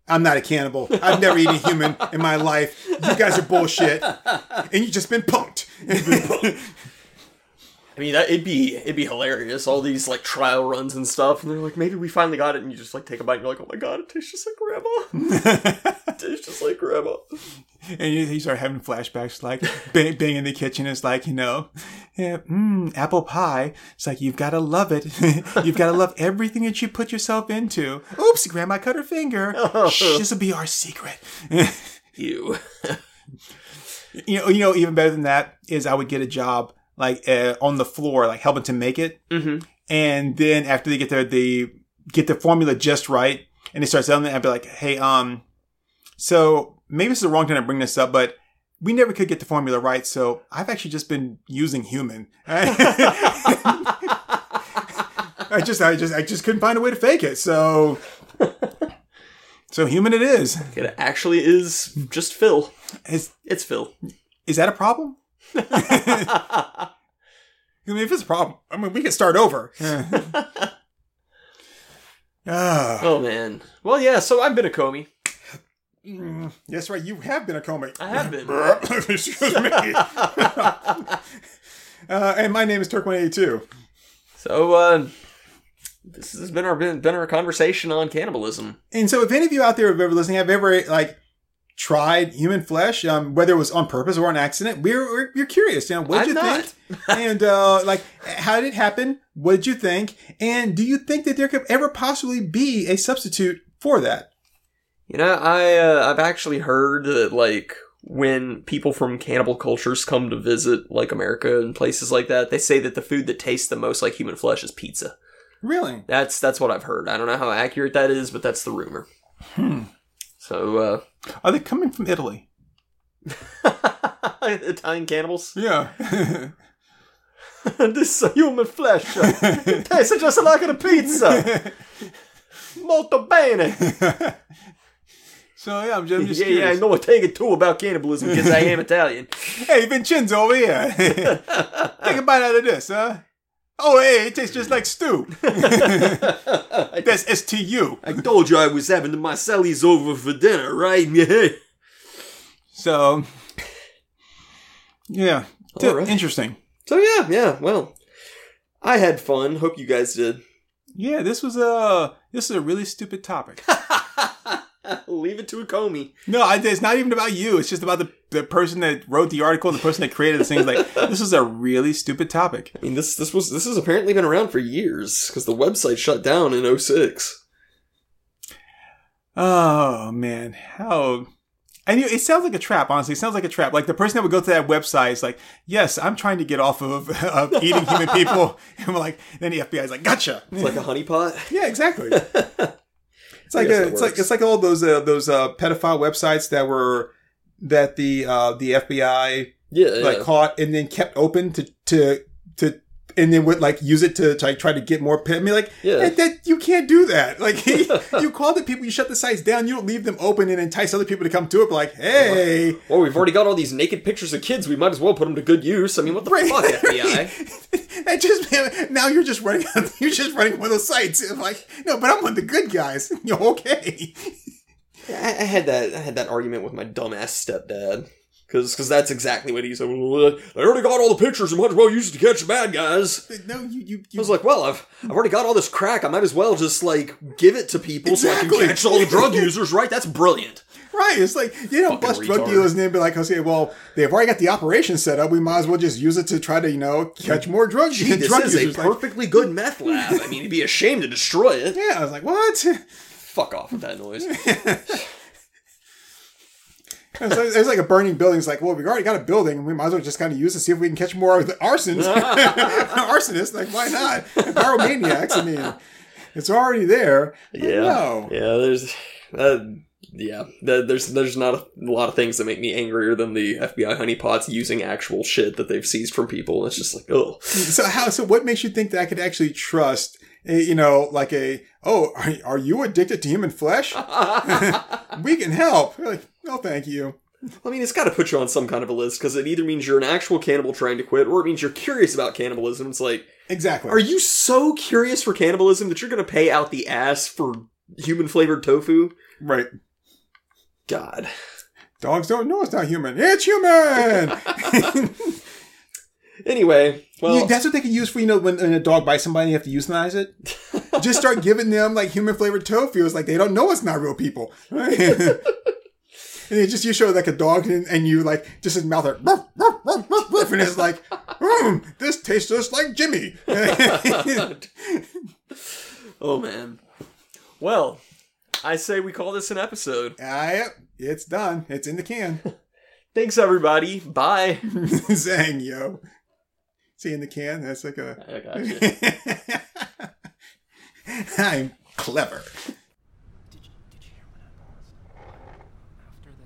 I'm not a cannibal. I've never eaten a human in my life. You guys are bullshit. And you've just been punked. I mean, that, it'd be it'd be hilarious. All these like trial runs and stuff, and they're like, maybe we finally got it, and you just like take a bite, and you're like, oh my god, it tastes just like grandma. it tastes just like grandma. And you, you start having flashbacks, like being, being in the kitchen is like, you know, yeah, mm, apple pie. It's like you've got to love it. you've got to love everything that you put yourself into. Oops, grandma cut her finger. Shh, this will be our secret. You. you know, you know, even better than that is I would get a job like uh, on the floor, like helping to make it. Mm-hmm. And then after they get there, they get the formula just right, and they start selling it. I'd be like, "Hey, um, so maybe this is the wrong time to bring this up, but we never could get the formula right. So I've actually just been using human. I just, I just, I just couldn't find a way to fake it. So, so human it is. It actually is just Phil. Is It's Phil. is that a problem? I mean, if it's a problem, I mean, we can start over. Ah. Oh man. Well, yeah. So I've been a Comey. Mm, Yes, right. You have been a Comey. I have been. Excuse me. uh, and my name is Turk182. So uh, this has been our been, been our conversation on cannibalism. And so, if any of you out there have ever listening, have ever like tried human flesh, um, whether it was on purpose or on accident, we're, we're you're curious. You know, what did you not. think? and uh, like, how did it happen? What did you think? And do you think that there could ever possibly be a substitute for that? You know, I uh, I've actually heard that like when people from cannibal cultures come to visit like America and places like that, they say that the food that tastes the most like human flesh is pizza. Really? That's that's what I've heard. I don't know how accurate that is, but that's the rumor. Hmm. So uh Are they coming from Italy? Italian cannibals. Yeah. this is human flesh. It tastes just like a pizza. Molto bene. so yeah, I'm just, I'm just yeah, yeah, I know a thing or two about cannibalism because I am Italian. Hey, Vincenzo over here. Take a bite out of this, huh? Oh, hey, it tastes just like stew. That's STU. I told you I was having the Marcellis over for dinner, right? So, yeah, T- right. interesting. So yeah, yeah. Well, I had fun. Hope you guys did. Yeah, this was a this is a really stupid topic. Leave it to a Comey. no, I, it's not even about you. It's just about the the person that wrote the article, the person that created this thing. Is like, this is a really stupid topic. I mean, this this was this has apparently been around for years because the website shut down in 06. Oh man, how I knew it sounds like a trap. Honestly, it sounds like a trap. Like the person that would go to that website is like, "Yes, I'm trying to get off of, of eating human people," and we're like, then the FBI is like, "Gotcha." It's like a honeypot. yeah, exactly. It's like a, it it's like it's like all those uh, those uh, pedophile websites that were that the uh, the FBI Yeah, like yeah. caught and then kept open to to to and then would like use it to try, try to get more. I mean, like Yeah. that, that you can't do that. Like you call the people, you shut the sites down, you don't leave them open and entice other people to come to it. But like, hey, Well, we've already got all these naked pictures of kids. We might as well put them to good use. I mean, what the Right. fuck, FBI? that just now you're just running you're just running one of those sites. I'm like, no, but I'm one of the good guys. You're okay. I, I had that. I had that argument with my dumbass stepdad. Because Cause, that's exactly what he said. I already got all the pictures and might as well use it to catch the bad guys. No, you, you, I was like, well, I've, I've already got all this crack. I might as well just, like, give it to people so I can catch all the drug users, right? That's brilliant. right. It's like you know, bust drug dealers and then be like, okay, well, they've already got the operation set up. We might as well just use it to try to you know catch more drug, Gee, this drug is a users. Like, perfectly good meth lab. I mean, he'd be ashamed to destroy it. yeah, I was like, what? Fuck off with that noise. It's like, it's like a burning building. It's like, well, we've already got a building, and we might as well just kind of use it, to see if we can catch more of the arsons. Arsonists, like, why not? Pyromaniacs, I mean, it's already there. Yeah, No. yeah. There's, uh, yeah. There's there's not a lot of things that make me angrier than the FBI honeypots using actual shit that they've seized from people. It's just like, oh, So how? So what makes you think that I could actually trust? A, you know, like a oh, are, are you addicted to human flesh? we can help. You're like, no, thank you. I mean, it's got to put you on some kind of a list because it either means you're an actual cannibal trying to quit, or it means you're curious about cannibalism. It's like, Exactly. are you so curious for cannibalism that you're going to pay out the ass for human flavored tofu? right? God. Dogs don't know it's not human. It's human. Anyway, well, You- that's what they can use for you know when, when a dog bites somebody, you have to euthanize it. Just start giving them like human flavored tofu. It's like they don't know it's not real people. And it just you show like a dog and, and you like just his mouth like ruff, ruff, ruff, ruff, ruff, and it's like, mm, this tastes just like Jimmy. oh man. Well, I say we call this an episode. Yep, it's done. It's in the can. Thanks, everybody. Bye. Zang, yo. See in the can? That's like a. I got you. I'm clever. Did you, did you hear when I paused? After the,